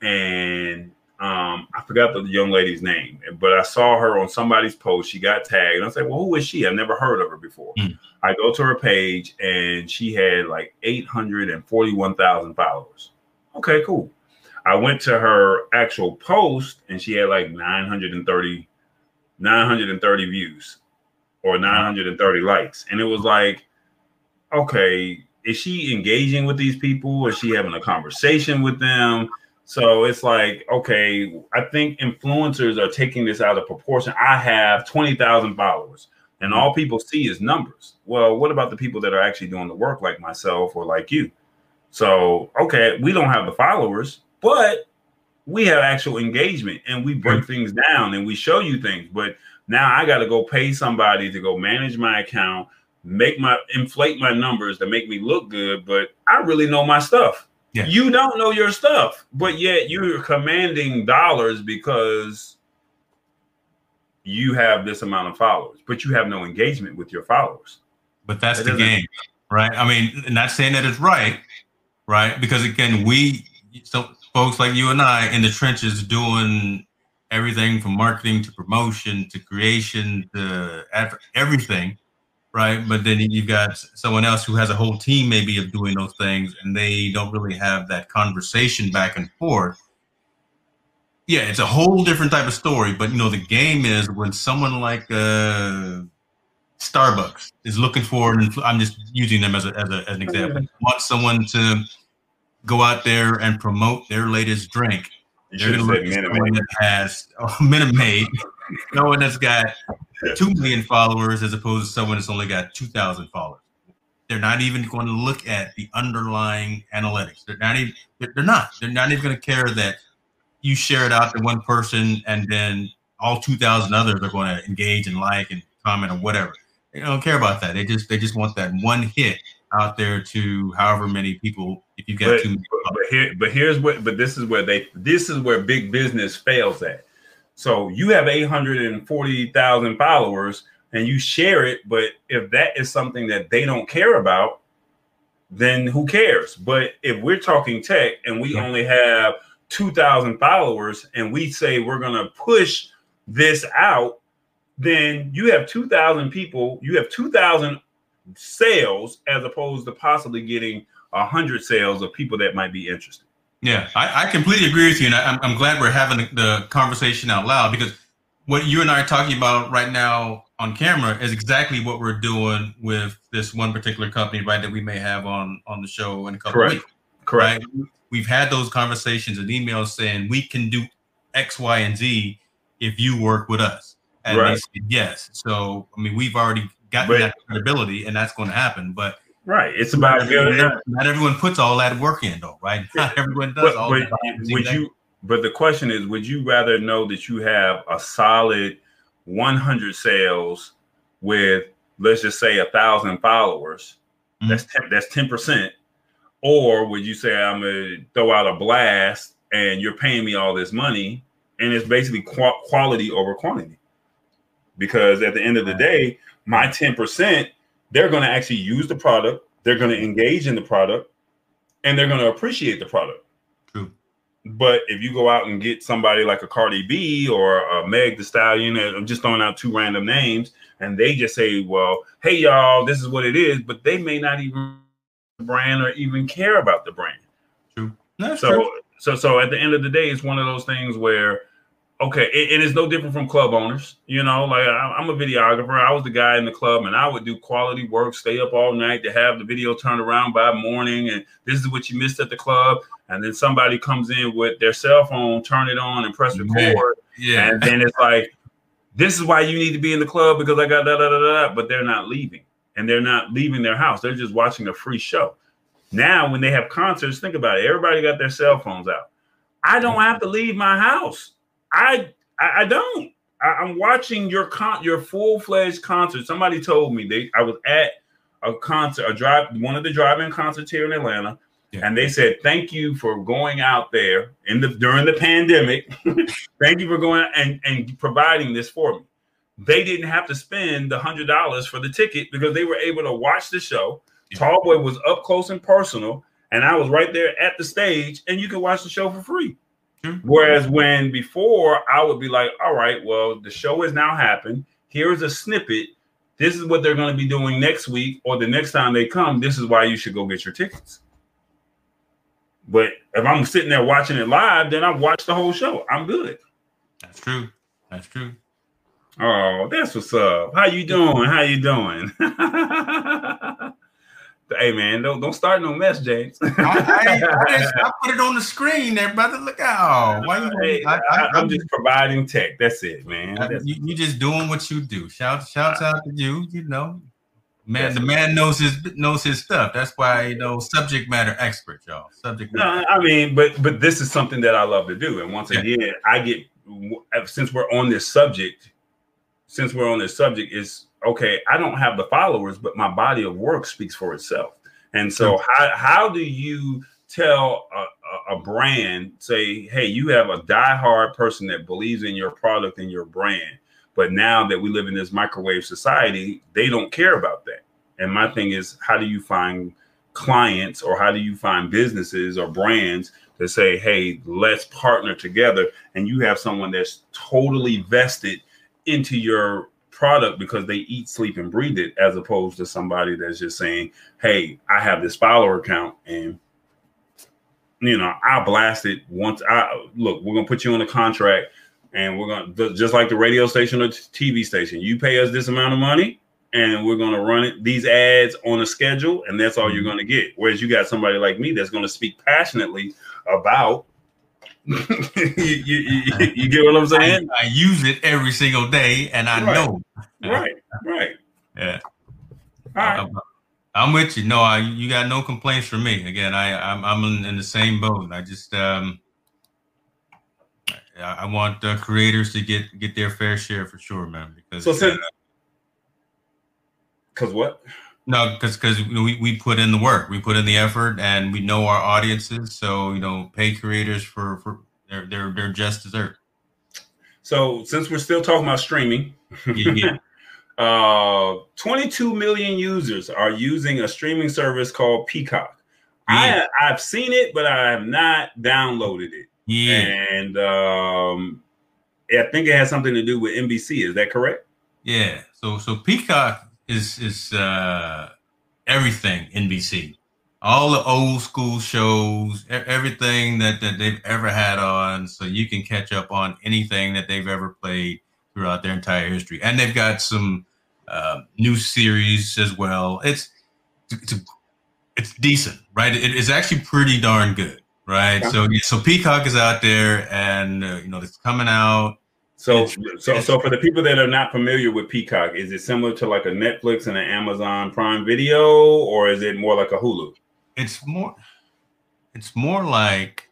and um, I forgot the young lady's name, but I saw her on somebody's post. She got tagged, and I was like, well, who is she? I've never heard of her before. Mm. I go to her page, and she had like eight hundred and forty-one thousand followers. Okay, cool. I went to her actual post and she had like 930, 930 views or 930 likes. And it was like, okay, is she engaging with these people? Is she having a conversation with them? So it's like, okay, I think influencers are taking this out of proportion. I have 20,000 followers and all people see is numbers. Well, what about the people that are actually doing the work like myself or like you? So, okay, we don't have the followers, but we have actual engagement and we break things down and we show you things. But now I got to go pay somebody to go manage my account, make my inflate my numbers to make me look good. But I really know my stuff. Yeah. You don't know your stuff, but yet you're commanding dollars because you have this amount of followers, but you have no engagement with your followers. but that's the game, right? I mean, not saying that it's right, right? Because again, we so folks like you and I in the trenches doing everything from marketing to promotion to creation to everything, right? But then you've got someone else who has a whole team maybe of doing those things, and they don't really have that conversation back and forth. Yeah, it's a whole different type of story. But you know, the game is when someone like uh, Starbucks is looking for, and I'm just using them as, a, as, a, as an example, want someone to go out there and promote their latest drink They're going to look someone that has oh, [laughs] Minute Maid, no one that's got two million followers as opposed to someone that's only got two thousand followers. They're not even going to look at the underlying analytics. They're not even. They're not. They're not even going to care that you share it out to one person and then all two thousand others are going to engage and like and comment or whatever. They don't care about that. They just they just want that one hit out there to however many people if you get too but, but here but here's what but this is where they this is where big business fails at so you have 840,000 followers and you share it but if that is something that they don't care about then who cares but if we're talking tech and we only have 2,000 followers and we say we're going to push this out then you have 2,000 people you have 2,000 sales as opposed to possibly getting a hundred sales of people that might be interested. Yeah, I, I completely agree with you, and I, I'm glad we're having the, the conversation out loud because what you and I are talking about right now on camera is exactly what we're doing with this one particular company, right? That we may have on on the show in a couple Correct. weeks. Correct. Right? We've had those conversations and emails saying we can do X, Y, and Z if you work with us. And right. they said yes. So I mean, we've already gotten but, that credibility, and that's going to happen. But right, it's about not, not, everyone puts all that work in, though, right? [laughs] Not everyone does but, all but, Would you? But the question is, would you rather know that you have a solid 100 sales with, let's just say, a thousand followers? Mm-hmm. That's 10, that's 10 percent. Or would you say I'm gonna throw out a blast and you're paying me all this money, and it's basically qu- quality over quantity? Because at the end of the day, my 10%, they're going to actually use the product, they're going to engage in the product, and they're going to appreciate the product. True. But if you go out and get somebody like a Cardi B or a Meg Thee Stallion, I'm just throwing out two random names, and they just say, well, hey, y'all, this is what it is, but they may not even brand or even care about the brand. True. That's so, true. so, so at the end of the day, it's one of those things where okay, it, it is no different from club owners. You know, like I, am a videographer. I was the guy in the club, and I would do quality work, stay up all night to have the video turned around by morning. And this is what you missed at the club. And then somebody comes in with their cell phone, turn it on, and press record. Yeah. And then it's like, this is why you need to be in the club because I got da da da da. But they're not leaving, and they're not leaving their house. They're just watching a free show. Now, when they have concerts, think about it. Everybody got their cell phones out. I don't have to leave my house. I I, don't. I, am watching your con your full fledged concert. Somebody told me they I was at a concert, a drive, one of the drive-in concerts here in Atlanta. Yeah. And they said, "Thank you for going out there in the during the pandemic. [laughs] Thank you for going and and providing this for me." They didn't have to spend the hundred dollars for the ticket because they were able to watch the show. Yeah. Tallboy was up close and personal, and I was right there at the stage, and you could watch the show for free. Mm-hmm. Whereas when before I would be like, all right, well, the show has now happened. Here's a snippet. This is what they're going to be doing next week or the next time they come. This is why you should go get your tickets. But if I'm sitting there watching it live, then I've watched the whole show. I'm good. That's true. That's true. Oh, that's what's up. How you doing? How you doing? [laughs] Hey man, don't don't start no mess, James. I, I, I, [laughs] put it on the screen there, brother. Look out! Why you? Hey, I, am just providing tech. That's it, man. That's you, you just doing what you do. Shout shouts out to you. You know, man. The man knows his knows his stuff. That's why you know subject matter expert, y'all. Subject. Matter. No, I mean, but but this is something that I love to do, and once yeah. again, I get since we're on this subject, since we're on this subject, is okay, I don't have the followers, but my body of work speaks for itself. And so, how, how do you tell a, a, brand, say, hey, you have a die-hard person that believes in your product and your brand, but now that we live in this microwave society, they don't care about that. And my thing is, how do you find clients or how do you find businesses or brands to say, hey, let's partner together? And you have someone that's totally vested into your product because they eat, sleep, and breathe it, as opposed to somebody that's just saying, hey, I have this follower account and you know, I blast it once I look, we're gonna put you on a contract and we're gonna just like the radio station or TV station, you pay us this amount of money and we're gonna run it these ads on a schedule, and that's all you're mm-hmm. gonna get. Whereas you got somebody like me that's gonna speak passionately about [laughs] you, you, you, you, get what I'm saying? I, I, use it every single day, and I right. know. Right, right. [laughs] Yeah. All right. I'm, I'm, with you. No, I, you got no complaints from me. Again, I I'm, I'm in, in the same boat. I just um I want the creators to get get their fair share for sure, man. Because so since, because what? No, because because we, we put in the work, we put in the effort, and we know our audiences. So you know, pay creators for for their their their just dessert. So since we're still talking about streaming, yeah, yeah. [laughs] uh, 22 million users are using a streaming service called Peacock. Yeah. I I've seen it, but I have not downloaded it. Yeah, and um, I think it has something to do with NBC. Is that correct? Yeah. So so Peacock is is uh, everything NBC. All the old school shows, everything that, that they've ever had on, so you can catch up on anything that they've ever played throughout their entire history. And they've got some uh, new series as well. It's it's, it's decent, right? It is actually pretty darn good, right? Yeah. So so Peacock is out there, and uh, you know it's coming out so, so, so for the people that are not familiar with Peacock, is it similar to like a Netflix and an Amazon Prime Video, or is it more like a Hulu? It's more, it's more like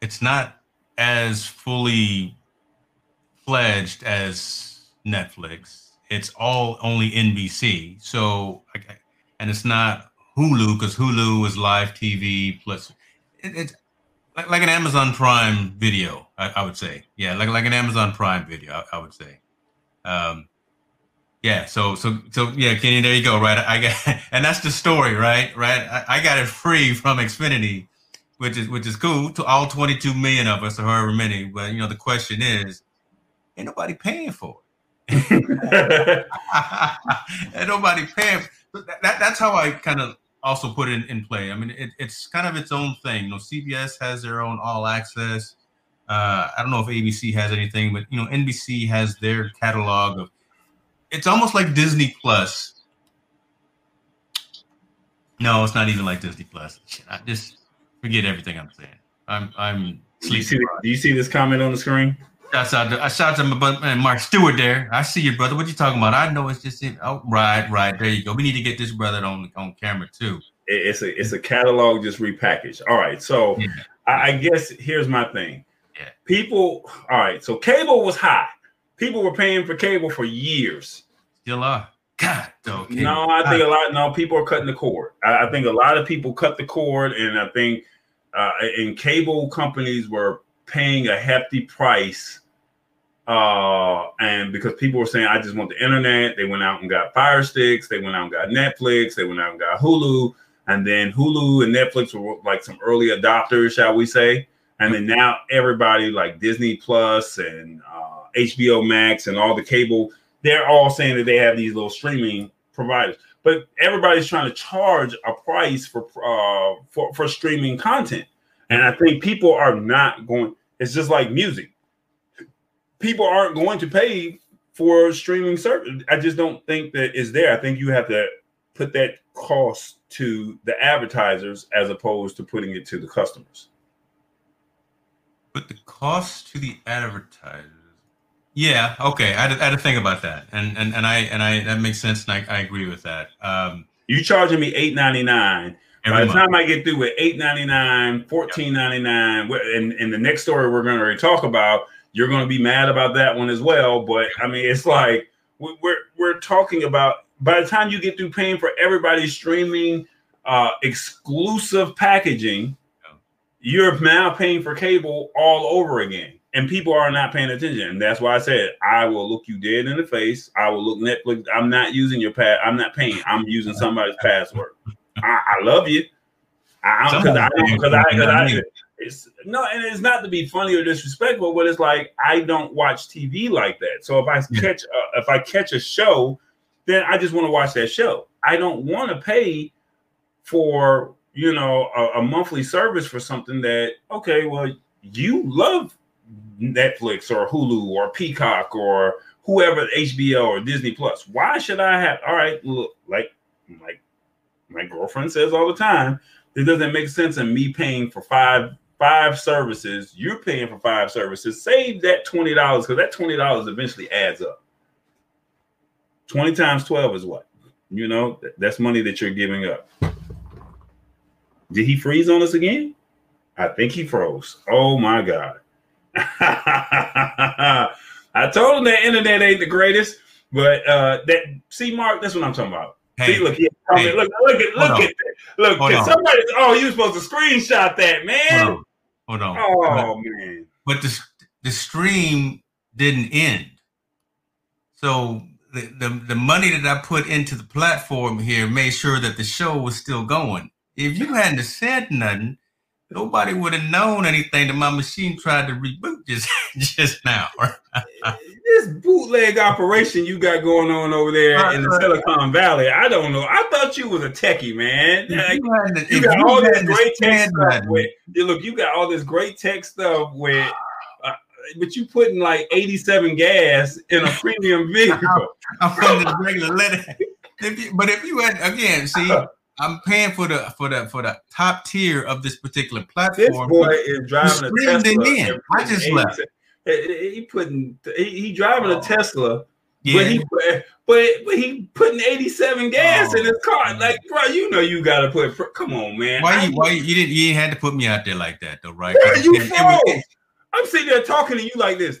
it's not as fully fledged as Netflix. It's all only NBC. So, and it's not Hulu because Hulu is live TV plus. It, it's like, like an Amazon Prime video, I, I, would say. Yeah, like like an Amazon Prime video, I, I, would say. Um, yeah. So so so yeah, Kenny, there you go. Right, I got, [laughs] and that's the story, right? Right. I, I got it free from Xfinity, which is which is cool to all 22 million of us, or however many. But you know, the question is, ain't nobody paying for it. [laughs] [laughs] ain't nobody paying. For, That, that, that's how I kind of also put it in, in play. I mean, it, it's kind of its own thing. You know, CBS has their own all access. Uh, I don't know if ABC has anything, but you know, NBC has their catalog of. It's almost like Disney Plus. No, it's not even like Disney Plus. I just forget everything I'm saying. I'm I'm. Do you, see, do you see this comment on the screen? Shouts out to, uh, I shout to my brother uh, Mark Stewart there. I see you, brother. What you talking about? I know it's just it. Oh, right, right. There you go. We need to get this brother on on camera too. It's a it's a catalog just repackaged. All right. So yeah. I, I, guess here's my thing. Yeah. People. All right. So cable was high. People were paying for cable for years. Still are. God, though. No, I think ah. a lot. No, people are cutting the cord. I, I think a lot of people cut the cord, and I think uh, and cable companies were paying a hefty price. Uh, and because people were saying, I just want the internet, they went out and got Fire Sticks, they went out and got Netflix, they went out and got Hulu. And then Hulu and Netflix were like some early adopters, shall we say. And then now everybody like Disney Plus and uh, HBO Max and all the cable, they're all saying that they have these little streaming providers. But everybody's trying to charge a price for uh, for, for streaming content. And I think people are not going, it's just like music. People aren't going to pay for streaming service. I just don't think that is there. I think you have to put that cost to the advertisers as opposed to putting it to the customers. But the cost to the advertisers. Yeah, okay. I had, I had to think about that, and and and I and I that makes sense, and I, I agree with that. Um, you charging me eight ninety nine by the time I get through with eight ninety nine, fourteen ninety nine, and and the next story we're going to talk about, you're going to be mad about that one as well. But I mean, it's like we're we're talking about by the time you get through paying for everybody's streaming uh, exclusive packaging, you're now paying for cable all over again. and people are not paying attention. And that's why I said I will look you dead in the face. I will look Netflix. I'm not using your pad. I'm not paying. I'm using somebody's password. I, I love you. I because I because I, cause I it's no, and it's not to be funny or disrespectful, but it's like I don't watch TV like that. So if I catch uh, if I catch a show, then I just want to watch that show. I don't want to pay for you know a, a monthly service for something that okay, well you love Netflix or Hulu or Peacock or whoever HBO or Disney Plus. Why should I have? All right, look, like like my girlfriend says all the time, it doesn't make sense in me paying for five five services. You're paying for five services. Save that twenty dollars because that twenty dollars eventually adds up. Twenty times twelve is what? You know, that's money that you're giving up. Did he freeze on us again? I think he froze. Oh my god. [laughs] I told him that internet ain't the greatest, but uh that see Mark, that's what I'm talking about. Hey, see, look, he, hey, look, look at look at that. Look, can somebody oh you supposed to screenshot that, man. Hold on. Oh but, man. But the the stream didn't end. So the, the, the money that I put into the platform here made sure that the show was still going. If you hadn't said nothing, nobody would have known anything that my machine tried to reboot just [laughs] just now. [laughs] this bootleg operation you got going on over there in the Silicon Valley, I don't know. I thought you was a techie, man. Like, you, you, got all this great tech stuff with. Look, you got all this great tech stuff with. Uh, but you putting like 87 gas in a premium [laughs] vehicle. I'm putting the regular letter. If you, but if you had again, see, I'm paying for the for the for the top tier of this particular platform. This boy is driving a Tesla. In. I just left. He putting he, he driving a oh. Tesla, yeah. but he but but he putting 87 gas oh, in his car. Man. Like, bro, you know you gotta put. Come on, man. Why you why you didn't you had to put me out there like that though, right? You it, I'm sitting there talking to you like this.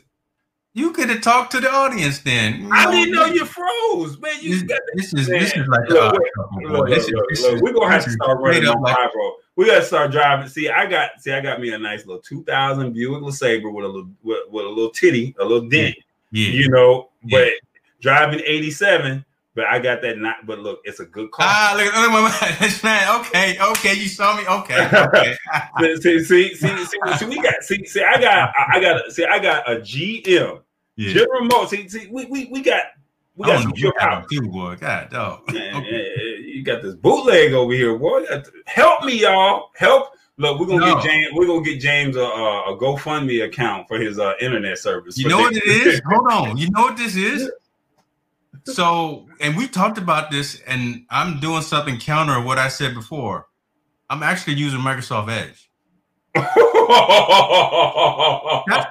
You could have talked to the audience then. You I didn't know you froze, man. You this, this is man. this is like look, look, look, look, we're gonna have to start running on like, bro. We gotta start driving. See, I got see, I got me a nice little 2000 Buick LeSabre with a little with, with a little titty, a little dent. Yeah, you know, yeah. but driving 87. But I got that not. But look, it's a good car. Ah, look, look, look [laughs] man. Okay, okay, you saw me. Okay, okay. [laughs] see, see, see, see, see, we got. See, see, I got, I got. See, I got a GM yeah. General Motors. See, see, we, we, we got we got some you got you, boy. God, dog. Man, [laughs] okay. You got this bootleg over here, boy. Help me, y'all. Help. Look, we're gonna no. get James. We're gonna get James a, a, GoFundMe account for his uh, internet service. You know what it is? [laughs] Hold on. You know what this is? So, and we talked about this, and I'm doing something counter of what I said before. I'm actually using Microsoft Edge. [laughs] that's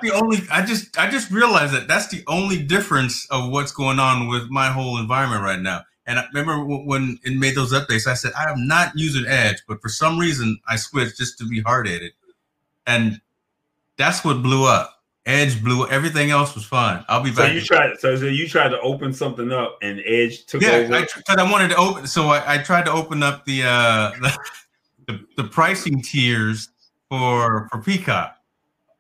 the only I just I just realized that that's the only difference of what's going on with my whole environment right now. And I remember when it made those updates, I said I am not using Edge, but for some reason I switched just to be hard at it, and that's what blew up. Edge blew. Everything else was fine. I'll be back. So you tried. So, so you tried to open something up, and Edge took yeah, over. Yeah, I, I wanted to open. So I, I tried to open up the, uh, [laughs] the, the pricing tiers for for Peacock.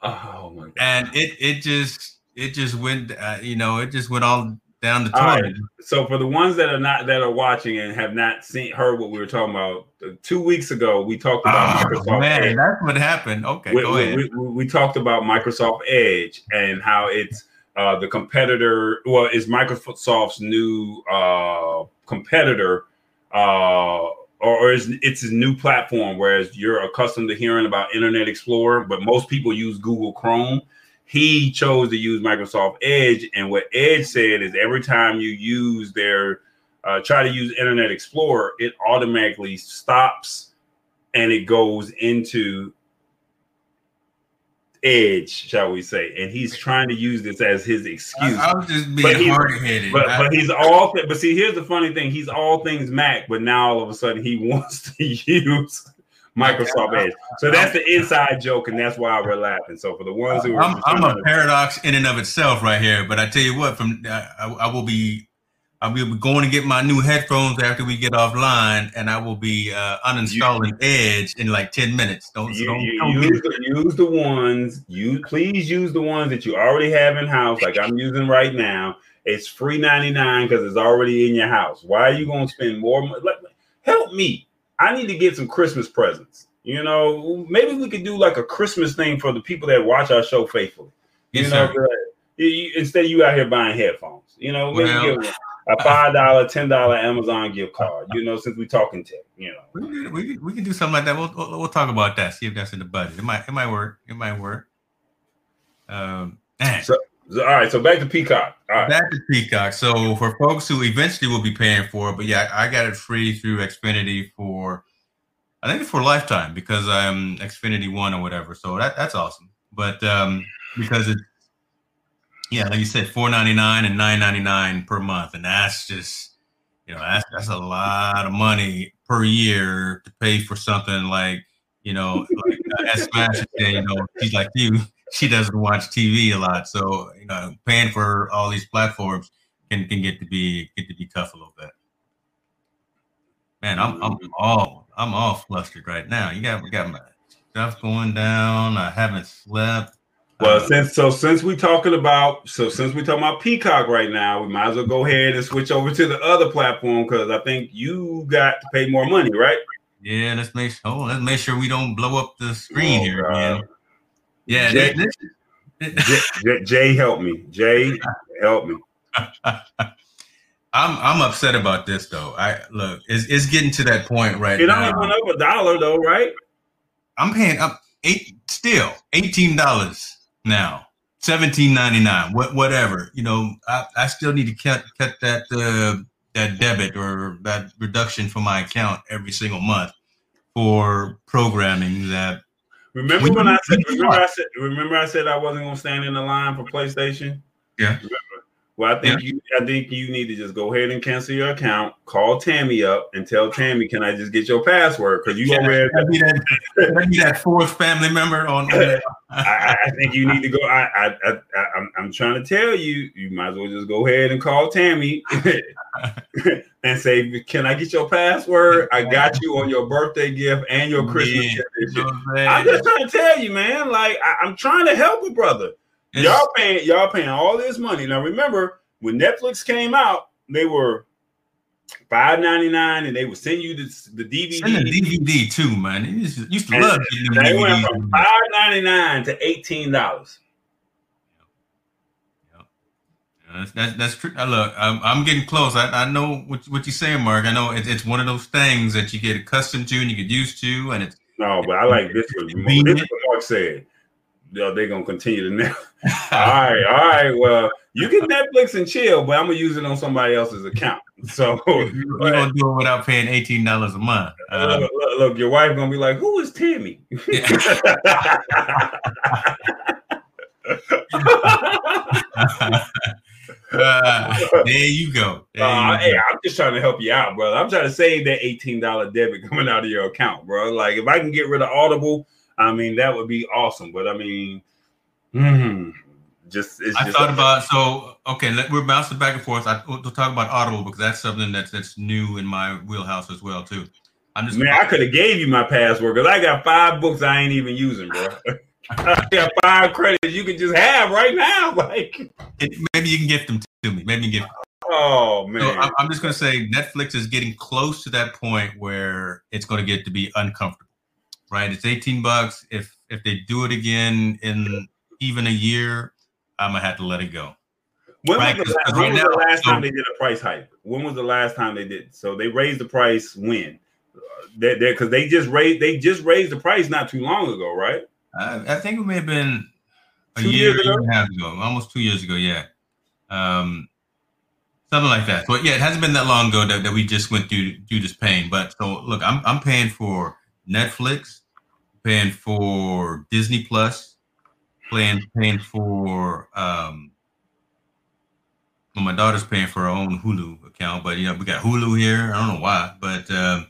Oh my god! And it it just it just went uh, you know it just went all down the toilet. Right. So for the ones that are not that are watching and have not seen heard what we were talking about uh, two weeks ago, we talked about oh, Microsoft. Man, Edge. that's what happened. Okay, we, go we, ahead. We, we, talked about Microsoft Edge and how it's uh, the competitor. Well, is Microsoft's new uh, competitor. Uh, or, it's, it's a new platform, whereas you're accustomed to hearing about Internet Explorer, but most people use Google Chrome. He chose to use Microsoft Edge, and what Edge said is every time you use their uh, try to use Internet Explorer, it automatically stops and it goes into edge, shall we say? And he's trying to use this as his excuse. I, am just being hard headed. But, but he's all. Th- but see, here's the funny thing: he's all things Mac, but now all of a sudden he [laughs] wants to use Microsoft Edge. So that's the inside joke, and that's why we're laughing. So for the ones who, I'm, I'm a paradox in and of itself, right here. But I tell you what, from uh, I, I will be I'll be going to get my new headphones after we get offline, and I will be uh, uninstalling you, Edge in like ten minutes. Don't, you, don't, you, don't use, the, use the ones you please use the ones that you already have in house, like I'm using right now. It's free ninety nine because it's already in your house. Why are you going to spend more money? Help me. I need to get some Christmas presents. You know, maybe we could do like a Christmas thing for the people that watch our show faithfully. You yes, know, you, instead you out here buying headphones. You know, maybe well, a five dollar, ten dollar Amazon gift card. You know, since we're talking tech, you know, we, we, we can do something like that. We'll, we'll, we'll talk about that. See if that's in the budget. It might it might work. It might work. Um, so, so, all right, so back to Peacock. All right. Back to Peacock. So for folks who eventually will be paying for it, but yeah, I got it free through Xfinity for I think it's for lifetime because I'm Xfinity One or whatever. So that that's awesome. But um, because it's yeah, like you said, four ninety nine and nine ninety nine per month, and that's just you know that's that's a lot of money per year to pay for something like you know like uh, Smash said, you know she's like you, she doesn't watch TV a lot, so you know paying for all these platforms can can get to be get to be tough a little bit. Man, I'm I'm mm-hmm. all I'm all flustered right now. You got got my stuff going down. I haven't slept. Well, um, since so since we're talking about so since we're talking about Peacock right now, we might as well go ahead and switch over to the other platform because I think you got to pay more money, right? Yeah, let's make sure. Oh, let's make sure we don't blow up the screen oh, here, God. man. Yeah, Jay. Jay, Jay, help me. Jay, [laughs] help me. I'm I'm upset about this though. I look, it's, it's getting to that point right it now. It only went up a dollar though, right? I'm paying up eight still eighteen dollars now. Seventeen ninety nine, what whatever. You know, I, I still need to cut cut that uh, that debit or that reduction from my account every single month for programming that. Remember when I said remember I said remember I said I wasn't gonna stand in the line for PlayStation? Yeah. Remember? Well, I think yeah. you I think you need to just go ahead and cancel your account, call Tammy up and tell Tammy, can I just get your password? Because you yeah, already be that, that fourth family member on [laughs] I, I, think you need to go. I, I, I, I'm, I'm trying to tell you, you might as well just go ahead and call Tammy [laughs] and say, "Can I get your password? I got you on your birthday gift and your Christmas gift." I'm just trying to tell you, man. Like I, am trying to help a brother. It's, y'all paying, y'all paying all this money. Now remember, when Netflix came out, they were five ninety nine, and they would send you the, the DVD. Send the DVD too, man. They used to, used to love getting them They DVDs. went from five ninety nine to eighteen dollars. That's, that's, that's true. Look, I'm, I'm getting close. I, I know what, what you're saying, Mark. I know it's, it's one of those things that you get accustomed to and you get used to, and it's no. But I like this one. This is what Mark said. They're gonna continue to now. [laughs] all right, all right. Well, you can Netflix and chill, but I'm gonna use it on somebody else's account. [laughs] So you're gonna do it without paying eighteen dollars a month. Uh, look, look, look, your wife gonna be like, "Who is Tammy?" [laughs] uh, there you go. There uh, you hey, go. I'm just trying to help you out, brother. I'm trying to save that eighteen dollar debit coming out of your account, bro. Like if I can get rid of Audible, I mean that would be awesome. But I mean, mm, just I just thought about so okay. Let, we're bouncing back and forth. I, we'll talk about Audible because that's something that's that's new in my wheelhouse as well too. I'm just man, I could have gave you my password because I got five books I ain't even using, bro. [laughs] I got five credits you can just have right now. [laughs] Like it, maybe you can gift them to me. Maybe you can gift. Oh man! So I'm just gonna say Netflix is getting close to that point where it's going to get to be uncomfortable, right? It's 18 bucks. If if they do it again in even a year, I'm gonna have to let it go. When right? was the last, when was now, the last so, time they did a price hike? When was the last time they did? So they raised the price when? That because they just raised they just raised the price not too long ago, right? I, I think it may have been a two year, year and a half ago, almost two years ago. Yeah, um, something like that. So yeah, it hasn't been that long ago that, that we just went through through this pain. But so look, I'm I'm paying for Netflix, paying for Disney Plus, paying paying for um well, my daughter's paying for her own Hulu account, but you know, we got Hulu here. I don't know why, but um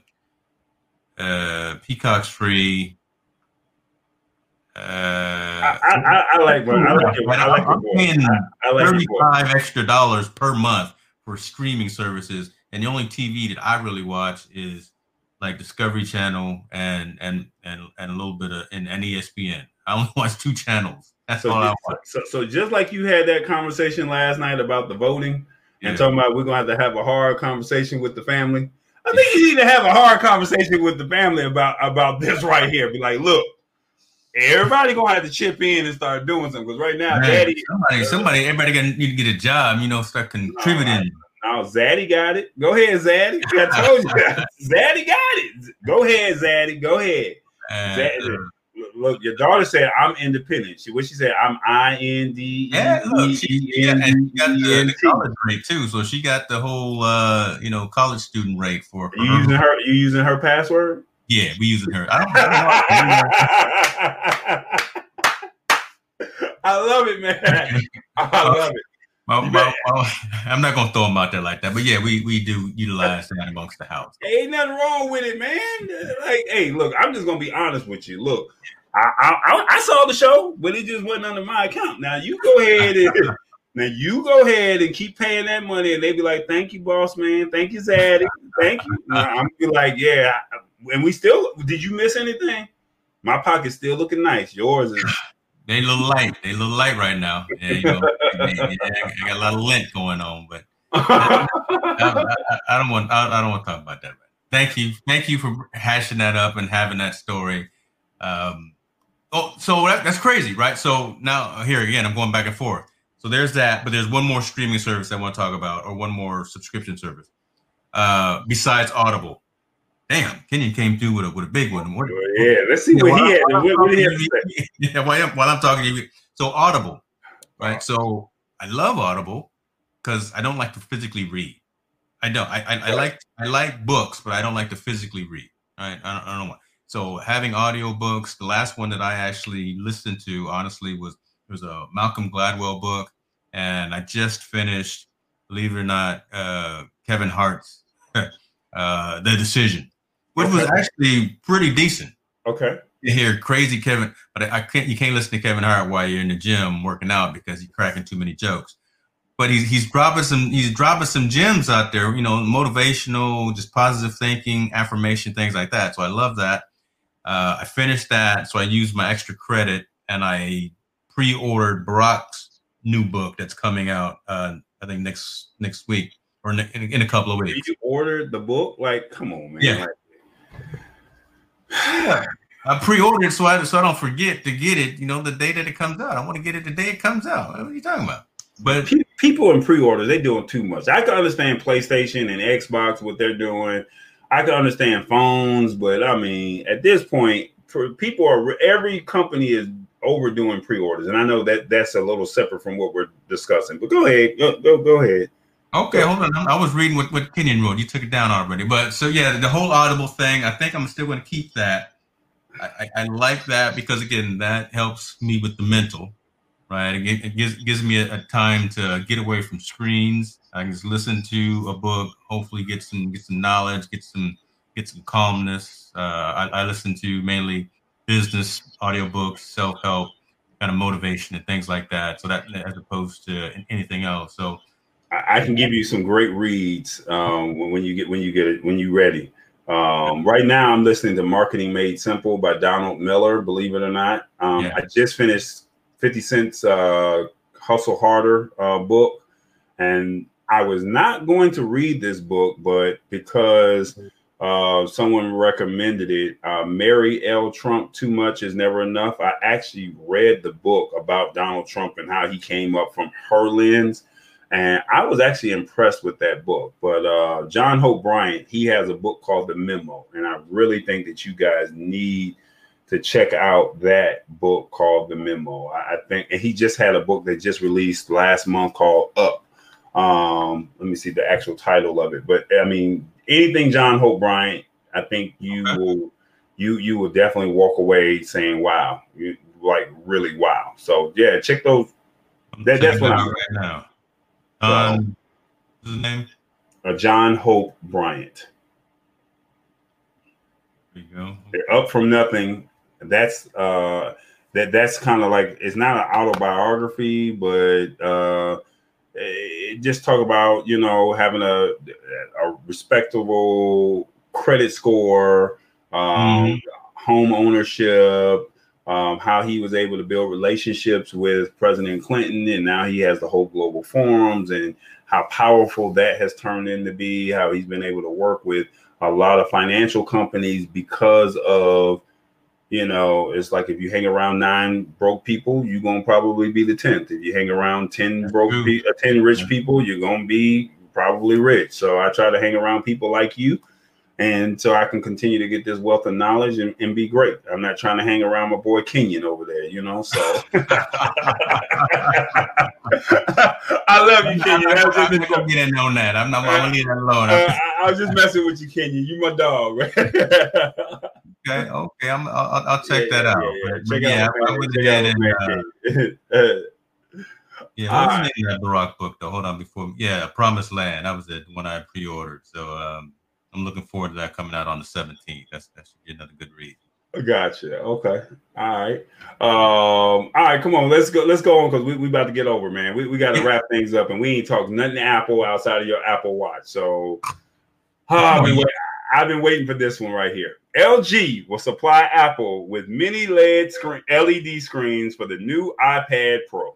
uh Peacock's free. Uh, I, I, I like I like it. I like I'm paying I, I like 35 extra dollars per month for streaming services, and the only TV that I really watch is like Discovery Channel and and and and a little bit of and, and ESPN. I only watch two channels. That's so, all I watch. So, so just like you had that conversation last night about the voting and Yeah. talking about we're gonna have to have a hard conversation with the family. I think you need to have a hard conversation with the family about about this right here. Be like, look, everybody gonna have to chip in and start doing something because right now, Man, Daddy, somebody, somebody, everybody gonna need to get a job. You know, start contributing. Now Zaddy got it. Go ahead, Zaddy. I told you, [laughs] Zaddy got it. Go ahead, Zaddy. Go ahead. Zaddy. Look, your daughter said I'm independent. She what she said, I'm I N D. yeah, look, she, and she got the, college rate too, so she got the whole, uh, you know, college student rate for. You using her? You using her password? Yeah, we using her. I don't, I [laughs] I love it, man. [laughs] I love it. My, my, my, [laughs] I'm not gonna throw them out there like that, but yeah, we we do utilize [laughs] that amongst the house. Ain't nothing wrong with it, man. Like, hey, look, I'm just gonna be honest with you. Look, I I, I, I saw the show, but it just wasn't under my account. Now you go ahead and [laughs] now you go ahead and keep paying that money, and they be like, "Thank you, boss man. Thank you, Zaddy. Thank you." Now, I'm be like, "Yeah." And we still did you miss anything? My pocket's still looking nice. Yours is They a little light. They a little light right now. Yeah, you know, [laughs] yeah, I got a lot of lint going on, but [laughs] I, I, I don't want. I, I don't want to talk about that. Right. Thank you. Thank you for hashing that up and having that story. Um, oh, so that, that's crazy, right? So now here again, I'm going back and forth. So there's that, but there's one more streaming service I want to talk about, or one more subscription service uh, besides Audible. Damn, Kenyon came through with a with a big one. What, yeah, let's see what he had. while I'm What, what talking he had to to you- say. [laughs] yeah, while I'm, while I'm talking to you, so Audible, right? So I love Audible because I don't like to physically read. I don't. I, I, I like I like books, but I don't like to physically read. Right? I don't, I don't know why. So having audiobooks, the last one that I actually listened to, honestly, was it was a Malcolm Gladwell book, and I just finished, believe it or not, uh, Kevin Hart's [laughs] uh, The Decision, which was actually pretty decent Okay. you hear crazy Kevin, but I can't. You can't listen to Kevin Hart while you're in the gym working out because he's cracking too many jokes. But he's he's dropping some he's dropping some gems out there. You know, motivational, just positive thinking, affirmation, things like that. So I love that. Uh, I finished that, so I used my extra credit and I pre-ordered Barack's new book that's coming out. Uh, I think next next week or in, in, in a couple of weeks. You ordered the book? Like, come on, man. Yeah. Like, I pre-ordered so I so I don't forget to get it. You know, the day that it comes out. I want to get it the day it comes out. What are you talking about? But people in pre-order they doing too much i can understand playstation and xbox what they're doing i can understand phones but i mean at this point for people are every company is overdoing pre-orders and i know that that's a little separate from what we're discussing but go ahead go go, go ahead okay, hold on. I was reading what what Kenyon wrote. You took it down already. But so yeah, the whole Audible thing. I think I'm still going to keep that. I, I, I like that because again, that helps me with the mental. Right, it, it gives gives me a, a time to get away from screens. I can just listen to a book, hopefully get some get some knowledge, get some get some calmness. Uh, I, I listen to mainly business audiobooks, self help, kind of motivation and things like that. So that as opposed to anything else. So I, I can give you some great reads um, when, when you get when you get it when you ready. Um, right now, I'm listening to "Marketing Made Simple" by Donald Miller. Believe it or not, um, Yeah. I just finished Fifty Cent's uh, "Hustle Harder" uh, book, and I was not going to read this book, but because uh, someone recommended it, uh, Mary L. Trump, "Too Much Is Never Enough." I actually read the book about Donald Trump and how he came up from her lens and I was actually impressed with that book. But uh, John Hope Bryant, he has a book called The Memo, and I really think that you guys need to check out that book called The Memo. I, think, and he just had a book that just released last month called Up. Um, let me see the actual title of it, but I mean, anything John Hope Bryant, I think you Okay. will, you you will definitely walk away saying, "Wow," you, like really wow. So yeah, check those That- that's what I'm- right now. So- Um, his name? uh, John Hope Bryant. There you go. They're up from nothing. That's uh that that's kind of like it's not an autobiography, but uh it just talk about you know having a, a respectable credit score, um, mm. home ownership, um, how he was able to build relationships with President Clinton, and now he has the whole global forums, and how powerful that has turned into be. How he's been able to work with a lot of financial companies because of you know, it's like if you hang around nine broke people, you're gonna probably be the tenth. If you hang around ten broke, pe- uh, ten rich people, you're gonna be probably rich. So I try to hang around people like you, and so I can continue to get this wealth of knowledge and, and be great. I'm not trying to hang around my boy Kenyon over there, you know. So [laughs] [laughs] I love you, Kenyon. I'm, I'm just gonna get in on that. I'm not gonna leave that alone. Uh, I, I was just messing with you, Kenyon. You my dog, right? [laughs] Okay, okay, I'm, I'll, I'll check yeah, that out. Yeah, yeah. Check yeah, out I, I went ahead and uh, yeah, what was the name of the Rock book though? Hold on, before yeah, Promised Land. That was it when I pre-ordered. So um, I'm looking forward to that coming out on the 17th. That's that should be another good read. Gotcha. Okay. All right. Um, all right, come on, let's go, let's go on because we, we about to get over, man. We, we gotta wrap things up and we ain't talking nothing Apple outside of your Apple Watch. So uh, oh, I've been waiting for this one right here. LG will supply Apple with mini LED screen LED screens for the new iPad Pro.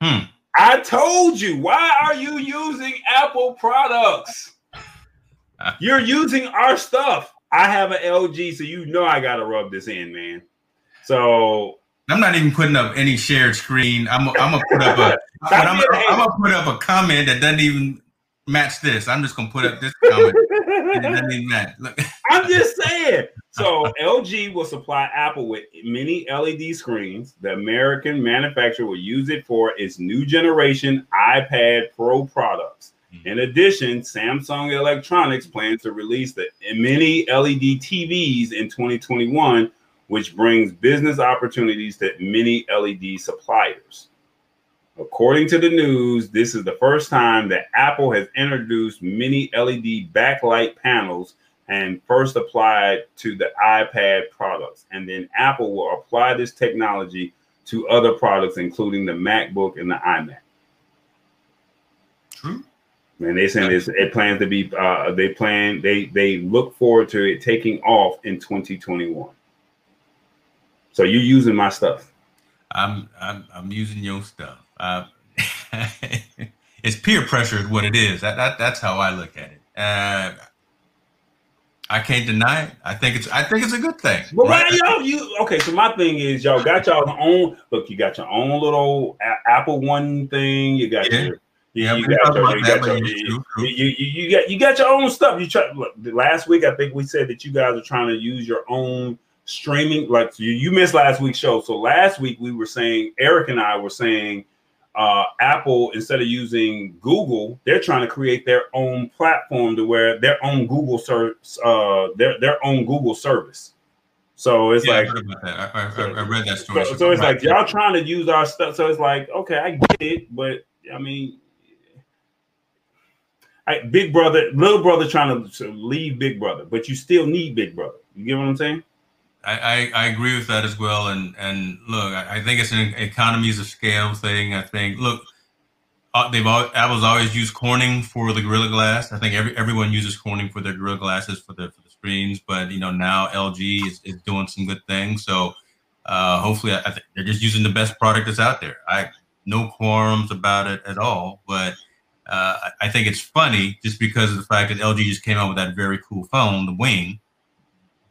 Hmm. I told you, why are you using Apple products? [laughs] You're using our stuff. I have an LG, so you know I gotta rub this in, man. So I'm not even putting up any shared screen. I'm I'm gonna put up a [laughs] I'm, I'm, gonna put up a comment that doesn't even match this. I'm just gonna put up this comment. it doesn't even match. Look. [laughs] I'm just saying. So LG will supply Apple with mini LED screens. The American manufacturer will use it for its new generation iPad Pro products. Mm-hmm. In addition, Samsung Electronics plans to release the mini LED TVs in 2021, which brings business opportunities to mini LED suppliers. According to the news, this is the first time that Apple has introduced mini LED backlight panels and first applied to the iPad products. And then Apple will apply this technology to other products, including the MacBook and the iMac. True. And they saying this, it plans to be, uh, they plan, they they look forward to it taking off in 2021. So you're using my stuff. I'm I'm, I'm using your stuff. Uh, [laughs] it's peer pressure is what it is. That, that that's how I look at it. Uh, I can't deny it. I think it's I think it's a good thing. But right? why y'all you okay? So my thing is y'all got y'all own look. You got your own little a- Apple One thing. You got yeah. your yeah, you, got your, you, got your, you, you, you, got you got your own stuff. You try look, last week. I think we said that you guys are trying to use your own streaming. Like you, you missed last week's show. So last week we were saying Eric and I were saying uh, Apple, instead of using Google, they're trying to create their own platform to where their own Google service, uh, their their own Google service. So it's yeah, like I, I, I, I, read that story. So, so it's like y'all trying to use our stuff. So it's like, okay, I get it, but I mean, I, Big Brother, little brother trying to, leave Big Brother, but you still need Big Brother. You get what I'm saying? I, I, agree with that as well. And and look, I, I, think it's an economies of scale thing. I think look, uh, they've all, Apple's always used Corning for the Gorilla Glass. I think every everyone uses Corning for their Gorilla Glasses for the for the screens. But you know now LG is, is doing some good things. So uh, hopefully, I, think they're just using the best product that's out there. I no quorums about it at all. But uh, I think it's funny just because of the fact that LG just came out with that very cool phone, the Wing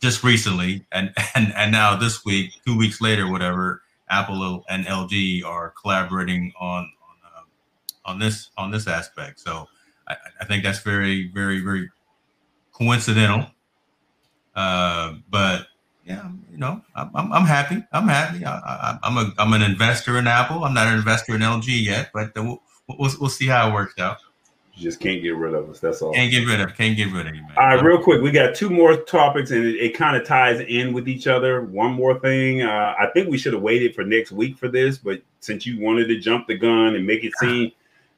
just recently, and [laughs] and and now this week, two weeks later, whatever, Apple and LG are collaborating on on uh, on this on this aspect. So I, I think that's very very very coincidental. Uh, but yeah, you know, I'm, I'm, I'm happy. I'm happy. I, am a I'm an investor in Apple. I'm not an investor in LG yet, but we'll, we'll, we'll see how it works out. You just can't get rid of us. That's all. Can't get rid of. Can't get rid of you, man. All right, real quick, we got two more topics, and it, it kind of ties in with each other. One more thing, uh, I think we should have waited for next week for this, but since you wanted to jump the gun and make it seem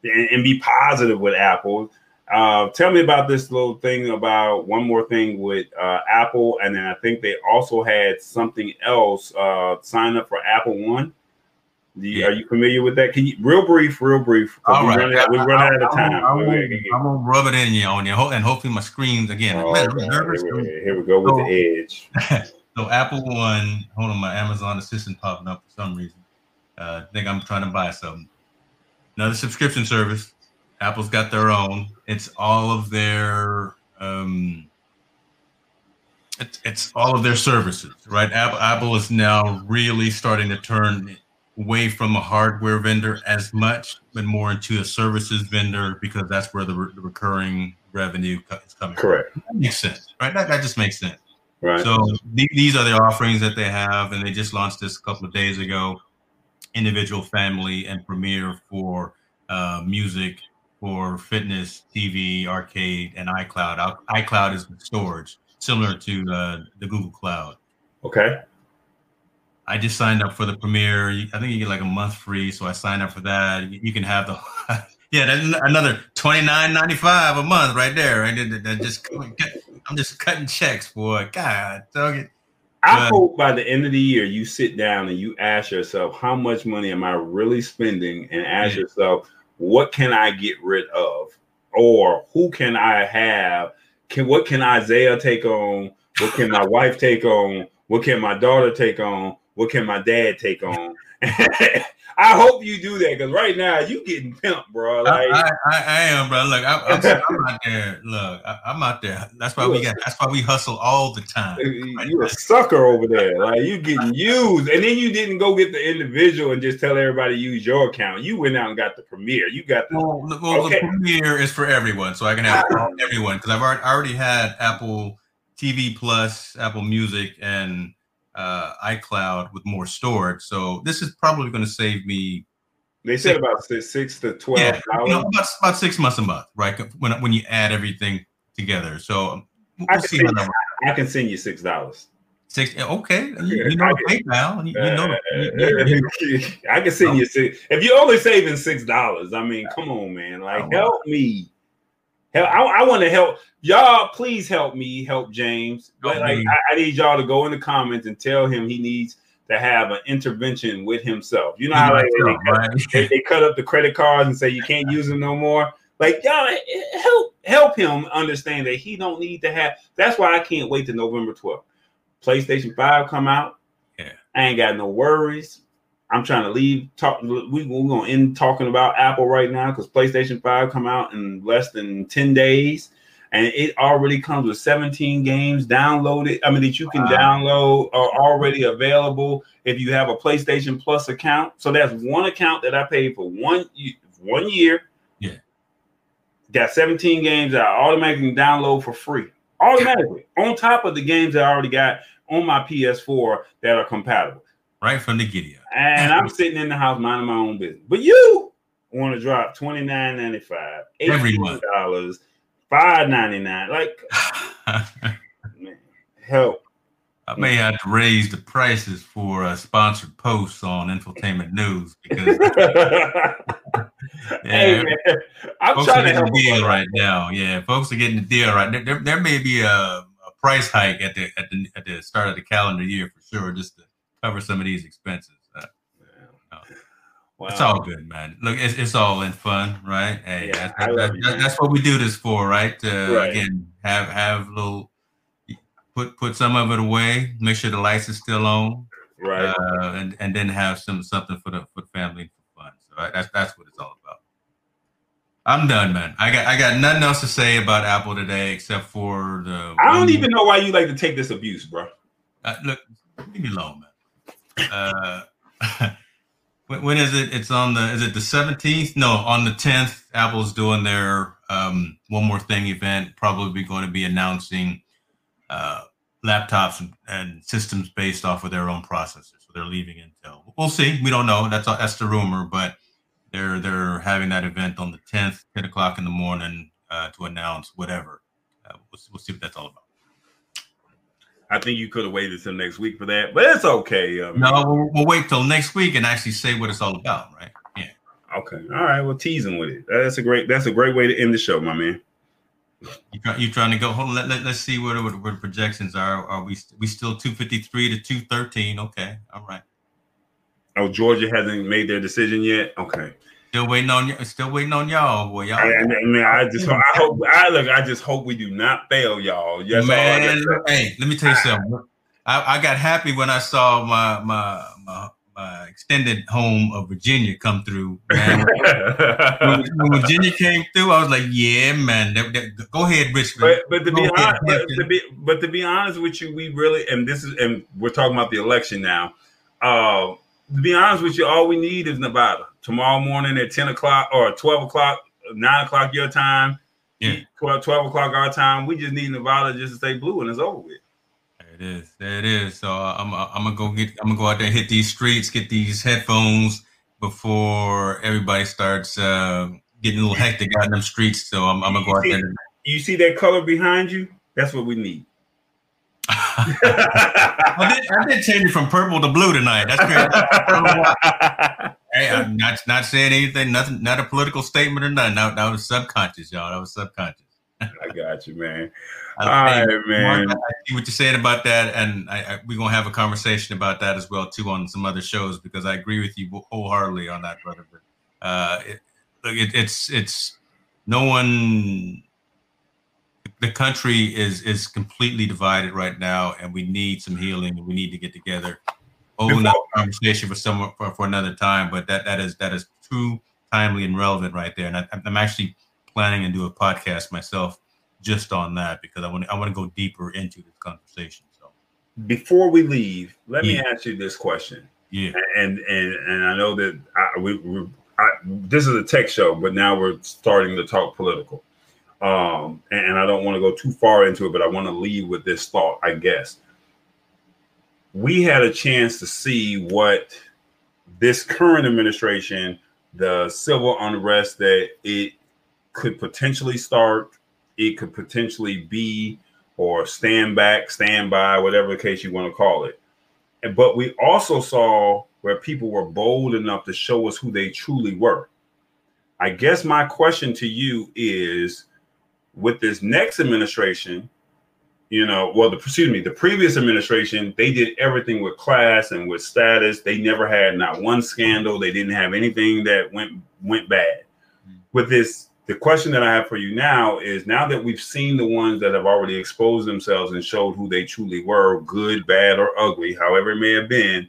and, and be positive with Apple, uh, tell me about this little thing about one more thing with uh, Apple, and then I think they also had something else. Uh, sign up for Apple One. You, Are you familiar with that? Can you real brief, real brief? All right, we run, we run out of time. I'm, gonna rub it in you on you, and hopefully my screens again. Oh, man, here, we, here, we go with so, the edge. [laughs] so Apple One, hold on, my Amazon Assistant popping up for some reason. Uh, I think I'm trying to buy something. Another subscription service. Apple's got their own. It's all of their um, it's, it's all of their services, right? Apple, Apple is now really starting to turn away from a hardware vendor as much, but more into a services vendor because that's where the, re- the recurring revenue is coming. Correct. From. That makes sense, right? That, that just makes sense. Right. So th- these are the offerings that they have, and they just launched this a couple of days ago. Individual, family, and Premier for uh, music, for fitness, TV, arcade, and iCloud. iCloud is the storage similar to uh, the Google Cloud. Okay. I just signed up for the Premier. I think you get like a month free, so I signed up for that. You can have the [laughs] yeah, that's another twenty nine ninety five a month right there. Right, that just I'm just cutting checks, boy. God, dog it. I hope by the end of the year you sit down and you ask yourself, how much money am I really spending? And ask yeah. yourself, what can I get rid of? Or who can I have can what can Isaiah take on? What can my [laughs] wife take on? What can my daughter take on? What can my dad take on? [laughs] I hope you do that because right now you getting pimped, bro. Like I, I, I am, bro. Look, I, am [laughs] I'm out there. Look, I, am out there. That's why we got. That's why we hustle all the time. Right you a sucker over there. Like you getting used, and then you didn't go get the individual and just tell everybody to use your account. You went out and got the Premier. You got the. Well, well okay. the Premier is for everyone, so I can have [laughs] everyone because I've already, already had Apple TV Plus, Apple Music, and uh, iCloud with more storage. So this is probably going to save me. They said about six, six to twelve. Yeah, you know, about, about six months a month, right? When when you add everything together. So we'll I, can see send, I can send you six dollars. Six. Okay, you, you know PayPal. You, you know. You, [laughs] I can send [laughs] you six. If you're only saving six dollars, I mean, come on, man. Like, help me. Help, I, I want to help y'all. Please help me help James. Oh, but like, I, I, need y'all to go in the comments and tell him he needs to have an intervention with himself. You know how like, they, cut, they, they, cut up the credit cards and say you can't use them no more. Like y'all help help him understand that he don't need to have. That's why I can't wait to November 12th. PlayStation 5 come out. Yeah. I ain't got no worries. I'm trying to leave. Talk. We, we're gonna end talking about Apple right now because PlayStation Five come out in less than ten days, and it already comes with 17 games downloaded. I mean that you can wow. download are already available if you have a PlayStation Plus account. So that's one account that I paid for one one year. Yeah, got 17 games that I automatically download for free, automatically on top of the games that I already got on my PS4 that are compatible right from the giddy up. And I'm sitting in the house minding my own business. But you want to drop twenty nine ninety five, eighty dollars, five ninety nine. Like, [laughs] man, help. I may have to raise the prices for uh, sponsored posts on infotainment news because [laughs] yeah, hey, I'm trying are getting the deal right now. Yeah, folks are getting the deal right. There, there, there may be a, a, price hike at the at the at the start of the calendar year for sure, just to cover some of these expenses. Uh, wow. It's all good, man. Look, it's, it's all in fun, right? Hey, yeah, that's, that, that, that's what we do this for, right? To right. again have have little put put some of it away, make sure the lights is still on, right? Uh, and and then have some something for the for the family for fun. So right? that's that's what it's all about. I'm done, man. I got I got nothing else to say about Apple today except for the. I don't even know why you like to take this abuse, bro. Uh, look, leave me alone, man. Uh, [laughs] when, when is it? It's on the. Is it the seventeenth? No, on the tenth. Apple's doing their um, one more thing event. Probably going to be announcing uh, laptops and, systems based off of their own processors. So they're leaving Intel. We'll see. We don't know. That's that's the rumor, but they're they're having that event on the tenth, ten o'clock in the morning uh, to announce whatever. Uh, we'll, we'll see what that's all about. I think you could have waited till next week for that, but it's okay. No, we'll, we'll, wait till next week and actually say what it's all about, right? Yeah. Okay. All right. Well, teasing with it. That's a great. That's a great way to end the show, my man. You try, you trying to go? Hold on. Let, let, us see what, what, what projections are. Are we we still two fifty three to two thirteen? Okay. All right. Oh, Georgia hasn't made their decision yet. Okay. Still waiting on you. Still waiting on y'all, boy. Y'all. I, I mean, I just, I hope, I look, I just hope we do not fail, y'all. Yes, man. Hey, let me tell you something. I, I got happy when I saw my my my, my extended home of Virginia come through. Man. [laughs] when, when, Virginia came through, I was like, "Yeah, man, that, that, go ahead, Richmond." But, but to be honest, but to be, but to be honest with you, we really, and this is, and we're talking about the election now. Uh, to be honest with you, all we need is Nevada tomorrow morning at 10 o'clock or 12 o'clock, 9 o'clock your time, yeah. 12, 12 o'clock our time. We just need Nevada just to stay blue and it's over with. There it is. There it is. So uh, I'm, uh, I'm gonna go get. I'm gonna go out there and hit these streets, get these headphones before everybody starts uh, getting a little hectic out in them streets. So I'm, I'm gonna go out see, there. You see that color behind you? That's what we need. I, did, I did change it from purple to blue tonight. That's crazy. [laughs] hey, I'm not not saying anything, nothing, not a political statement or nothing. That, that was subconscious, y'all. That was subconscious. I got you, man. [laughs] All right, man. I see what you're saying about that, and I, I, we're gonna have a conversation about that as well too on some other shows because I agree with you wholeheartedly on that, brother. But uh, it, it, it's it's no one the country is is completely divided right now, and we need some healing. We need to get together. Hold another conversation for some for, for another time, but that that is that is true, timely, and relevant right there. And I, am actually planning to do a podcast myself just on that because I want I want to go deeper into this conversation. So before we leave, let yeah. me ask you this question. Yeah, and and and I know that I, we, we I, this is a tech show, but now we're starting to talk political um, and I don't want to go too far into it, but I want to leave with this thought, I guess. We had a chance to see what this current administration, the civil unrest that it could potentially start, it could potentially be, or stand back, stand by, whatever the case you want to call it. But we also saw where people were bold enough to show us who they truly were. I guess my question to you is with this next administration, you know, well, the excuse me, the previous administration, they did everything with class and with status. They never had not one scandal. They didn't have anything that went went bad. With this, the question that I have for you now is now that we've seen the ones that have already exposed themselves and showed who they truly were, good, bad, or ugly, however it may have been,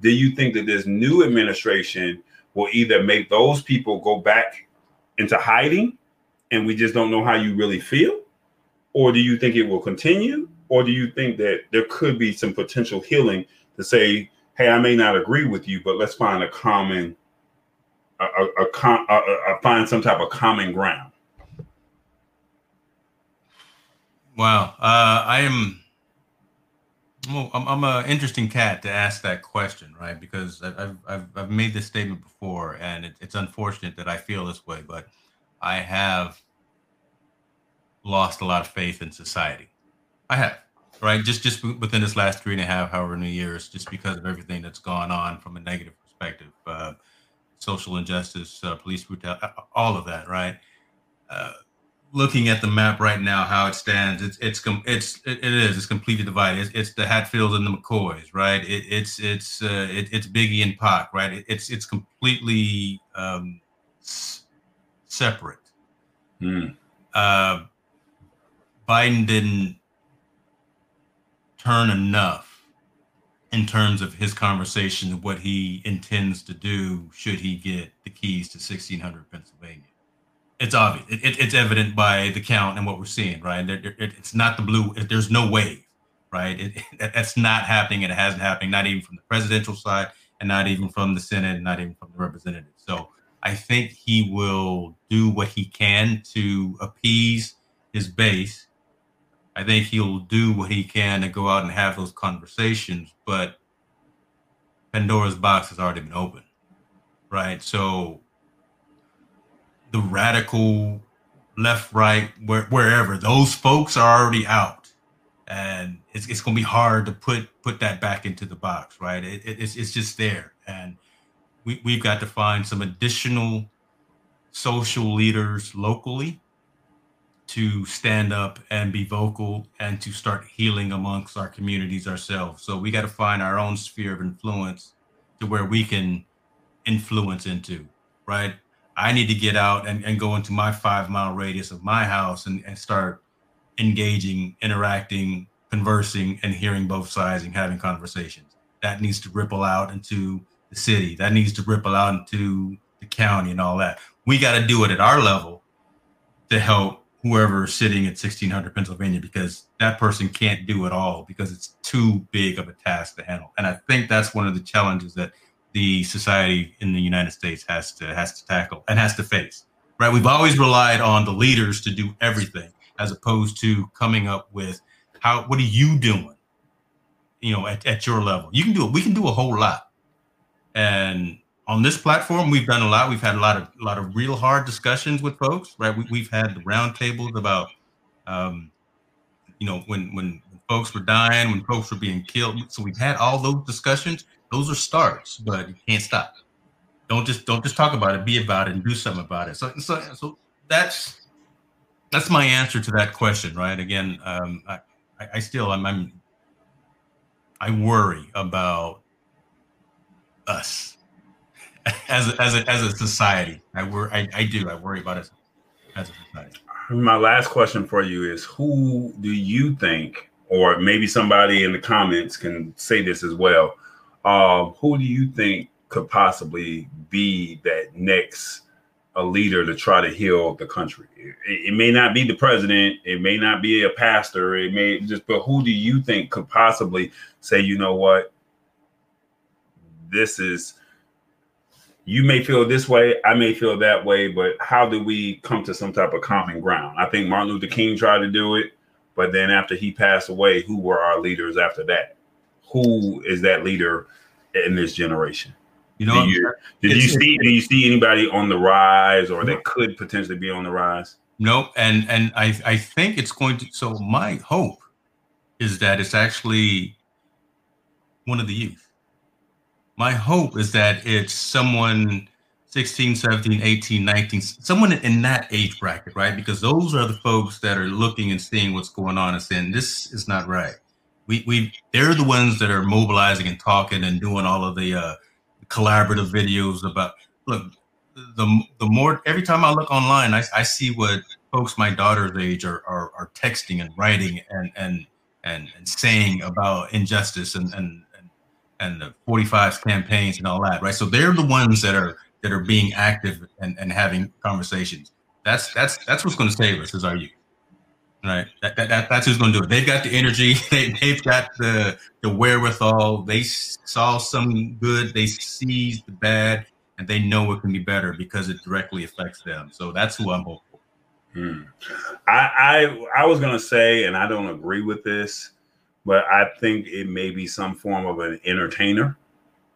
do you think that this new administration will either make those people go back into hiding and we just don't know how you really feel? Or do you think it will continue? Or do you think that there could be some potential healing to say, hey, I may not agree with you, but let's find a common, a, a, a, a, find some type of common ground? Wow. Uh, I am. Well, I'm, I'm an interesting cat to ask that question, right? Because I've, I've, I've made this statement before, and it, it's unfortunate that I feel this way, but I have lost a lot of faith in society. I have, right? Just just within this last three and a half, however many years, just because of everything that's gone on from a negative perspective, uh, social injustice, uh, police brutality, all of that, right? Uh, looking at the map right now, how it stands, it's it's it's it is it's completely divided. It's, it's the Hatfields and the McCoys, right? It, it's it's uh, it, it's Biggie and Pac, right? It, it's it's completely um, separate. Mm. Uh, Biden didn't turn enough in terms of his conversation, of what he intends to do should he get the keys to 1600 Pennsylvania. It's obvious. It, it, it's evident by the count and what we're seeing, right? It, it's not the blue. There's no wave, right? [laughs] that's not happening. It hasn't happened. not even from the presidential side and not even from the Senate and not even from the representatives. So I think he will do what he can to appease his base. I think he'll do what he can to go out and have those conversations, but Pandora's box has already been opened, right? So the radical left, right, where, wherever those folks are already out, and it's, it's going to be hard to put put that back into the box, right? It, it, it's it's just there, and we, we've got to find some additional social leaders locally to stand up and be vocal and to start healing amongst our communities ourselves. So we got to find our own sphere of influence to where we can influence into, right? I need to get out and, and go into my five mile radius of my house and, and start engaging, interacting, conversing, and hearing both sides and having conversations. That needs to ripple out into the city. That needs to ripple out into the county and all that. We got to do it at our level to help whoever is sitting at 1600 Pennsylvania because that person can't do it all because it's too big of a task to handle. And I think that's one of the challenges that the society in the United States has to has to tackle and has to face. Right? We've always relied on the leaders to do everything as opposed to coming up with how what are you doing? You know, at, at your level. You can do it. We can do a whole lot. And on this platform, we've done a lot. We've had a lot of a lot of real hard discussions with folks, right? We, have had the roundtables about, um, you know, when when folks were dying, when folks were being killed. So we've had all those discussions. Those are starts, but you can't stop. Don't just don't just talk about it. Be about it and do something about it. So so so that's that's my answer to that question, right? Again, um, I, I still I'm, I'm I worry about us as a, as a, as a society. I worry. I, I do. I worry about us as a society. My last question for you is: Who do you think, or maybe somebody in the comments can say this as well? Uh, who do you think could possibly be that next a leader to try to heal the country? It, it, may not be the president. It may not be a pastor. It may just. But who do you think could possibly say, you know what? This is you may feel this way, I may feel that way, but how do we come to some type of common ground? I think Martin Luther King tried to do it, but then after he passed away, who were our leaders after that? Who is that leader in this generation? You know, do you, did you see do you see anybody on the rise or that could potentially be on the rise? Nope. And and I I think it's going to so my hope is that it's actually one of the youth my hope is that it's someone 16, 17, 18, 19, someone in that age bracket, right? Because those are the folks that are looking and seeing what's going on and saying, this is not right. We, we, they're the ones that are mobilizing and talking and doing all of the uh, collaborative videos about, look, the, the more, every time I look online, I, I see what folks my daughter's age are, are, are texting and writing and, and, and, and saying about injustice and, and, and the 45 campaigns and all that, right? So they're the ones that are that are being active and, and having conversations. That's that's that's what's going to save us is our youth, right? That, that, that that's who's going to do it. They've got the energy, [laughs] they, they've got the the wherewithal. They saw some good, they seized the bad, and they know it can be better because it directly affects them. So that's who I'm hoping. Hmm. I, I I was gonna say, and I don't agree with this but I think it may be some form of an entertainer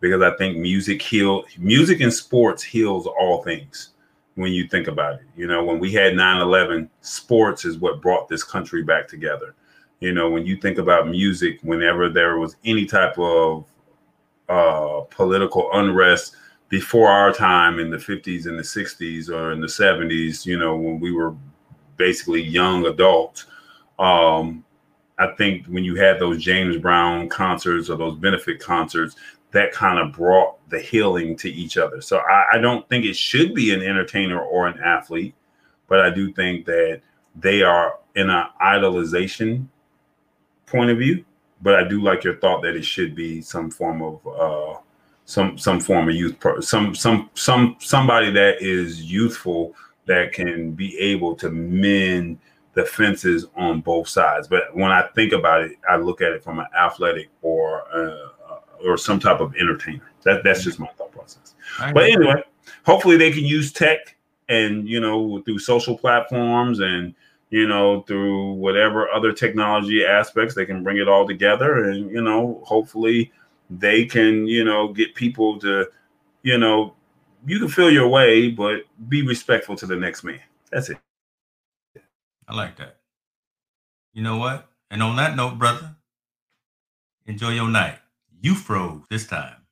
because I think music heal music and sports heals all things when you think about it. You know, when we had 9-11, sports is what brought this country back together. You know, when you think about music, whenever there was any type of uh, political unrest before our time in the 50s and the 60s or in the 70s, you know, when we were basically young adults, um, I think when you had those James Brown concerts or those benefit concerts, that kind of brought the healing to each other. So I, I, don't think it should be an entertainer or an athlete, but I do think that they are in an idolization point of view. But I do like your thought that it should be some form of uh, some some form of youth, pro- some some some somebody that is youthful that can be able to mend the fences on both sides. But when I think about it, I look at it from an athletic or uh, or some type of entertainer. That that's just my thought process. But anyway, hopefully they can use tech and you know through social platforms and you know through whatever other technology aspects they can bring it all together and you know hopefully they can you know get people to you know you can feel your way but be respectful to the next man that's it I like that. You know what? And on that note, brother, enjoy your night. You froze this time.